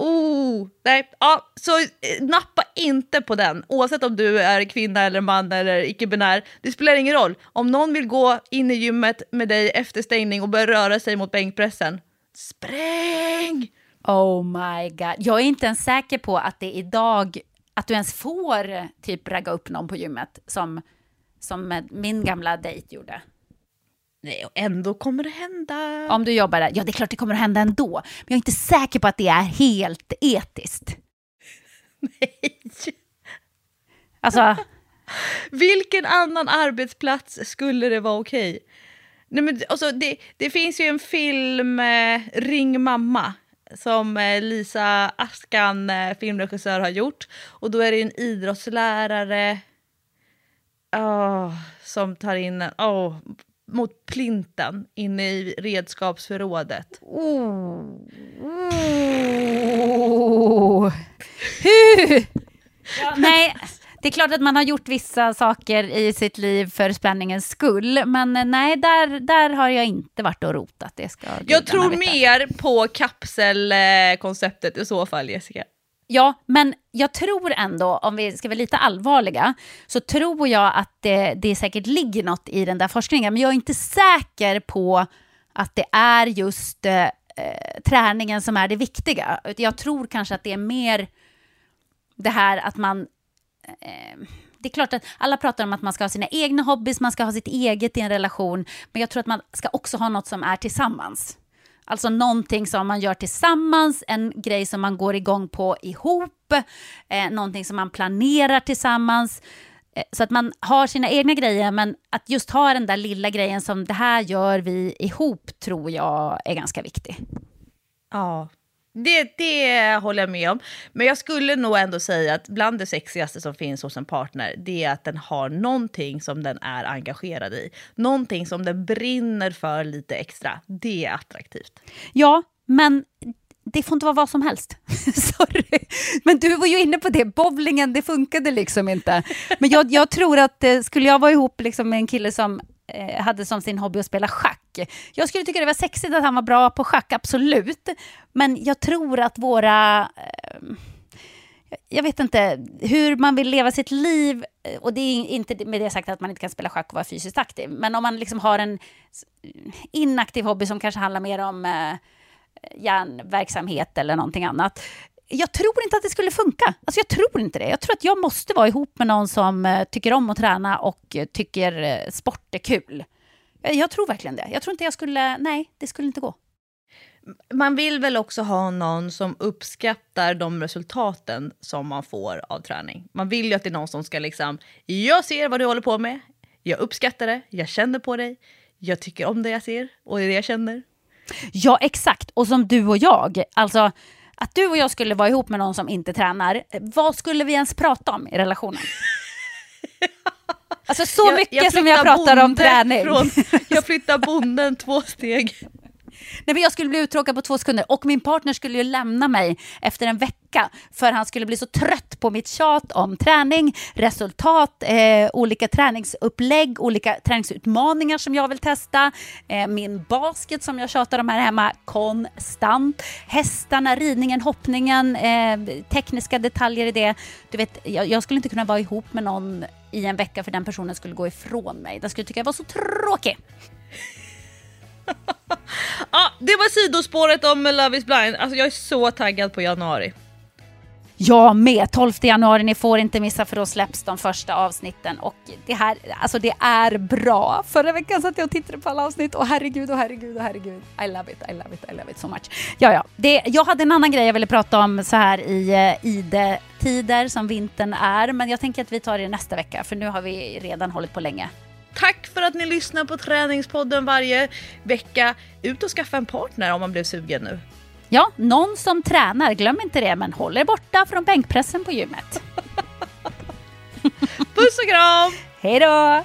Oh, nej, ja, så eh, nappa inte på den, oavsett om du är kvinna eller man eller icke-binär. Det spelar ingen roll. Om någon vill gå in i gymmet med dig efter stängning och börja röra sig mot bänkpressen, spräng! Oh my god. Jag är inte ens säker på att det idag, att du ens får typ ragga upp någon på gymmet som, som min gamla dejt gjorde. Nej, och ändå kommer det hända. Om du jobbar där, ja det är klart det kommer att hända ändå. Men jag är inte säker på att det är helt etiskt. Nej. Alltså, Vilken annan arbetsplats skulle det vara okej? Nej, men, alltså, det, det finns ju en film, eh, Ring mamma, som eh, Lisa Askan, eh, filmregissör, har gjort. Och då är det en idrottslärare åh, som tar in en, åh, mot plinten inne i redskapsförrådet. Oh. Hu. Ja, nej, det är klart att man har gjort vissa saker i sitt liv för spänningens skull, men nej, där, där har jag inte varit och rotat. Det ska Jag tror veta. mer på kapselkonceptet i så fall, Jessica. Ja, men jag tror ändå, om vi ska vara lite allvarliga, så tror jag att det, det säkert ligger något i den där forskningen, men jag är inte säker på att det är just eh, eh träningen som är det viktiga. Jag tror kanske att det är mer det här att man... Eh, det är klart att alla pratar om att man ska ha sina egna hobbys, man ska ha sitt eget i en relation, men jag tror att man ska också ha något som är tillsammans. Alltså någonting som man gör tillsammans, en grej som man går igång på ihop, eh, någonting som man planerar tillsammans. Eh, så att man har sina egna grejer, men att just ha den där lilla grejen som det här gör vi ihop tror jag är ganska viktig. Ja. Det, det håller jag med om. Men jag skulle nog ändå säga att bland det sexigaste som finns hos en partner, det är att den har någonting som den är engagerad i. Någonting som den brinner för lite extra. Det är attraktivt. Ja, men det får inte vara vad som helst. Sorry. Men du var ju inne på det, bowlingen, det funkade liksom inte. Men jag, jag tror att eh, skulle jag vara ihop liksom med en kille som Eh, hade som sin hobby att spela schack. Jag skulle tycka det var sexigt att han var bra på schack, absolut. Men jag tror att våra... Eh, jag vet inte hur man vill leva sitt liv. Eh, och det är inte med det sagt att man inte kan spela schack och vara fysiskt aktiv. Men om man liksom har en inaktiv hobby som kanske handlar mer om hjärnverksamhet eller någonting annat. Jag tror inte att det skulle funka. Alltså jag tror inte det. Jag tror att jag måste vara ihop med någon som eh, tycker om att träna och eh, tycker eh, sport är kul. Jag, tror verkligen det. Jag tror inte jag skulle... Nej, det skulle inte gå. Man vill väl också ha någon som uppskattar de resultaten som man får av träning. Man vill ju att det är någon som ska liksom, jag ser vad du håller på med, jag uppskattar det, jag känner på dig, jag tycker om det jag ser och det jag känner. Ja, exakt. Och som du och jag. Alltså, att du och jag skulle vara ihop med någon som inte tränar, vad skulle vi ens prata om i relationen? Alltså så mycket som jag pratar om träning. Från, jag flyttar bonden två steg. Nej, men jag skulle bli uttråkad på två sekunder och min partner skulle ju lämna mig efter en vecka för han skulle bli så trött på mitt tjat om träning, resultat, eh, olika träningsupplägg, olika träningsutmaningar som jag vill testa, eh, min basket som jag tjatar om här hemma konstant, hästarna, ridningen, hoppningen, eh, tekniska detaljer i det. Du vet, jag, jag skulle inte kunna vara ihop med någon i en vecka för den personen skulle gå ifrån mig. Den skulle tycka jag var så tråkig. Ja, det var sidospåret om Love is blind. Alltså jag är så taggad på januari. Jag med! 12 januari, ni får inte missa för då släpps de första avsnitten. Och det här, alltså det är bra. Förra veckan satt jag och tittade på alla avsnitt och herregud och herregud och herregud. I love it, I love it, I love it so much. Ja, ja. Det, jag hade en annan grej jag ville prata om så här i eh, ide-tider som vintern är. Men jag tänker att vi tar det nästa vecka för nu har vi redan hållit på länge. Tack för att ni lyssnar på Träningspodden varje vecka. Ut och skaffa en partner om man blev sugen nu. Ja, någon som tränar, glöm inte det, men håll er borta från bänkpressen på gymmet. Puss och kram! Hej då!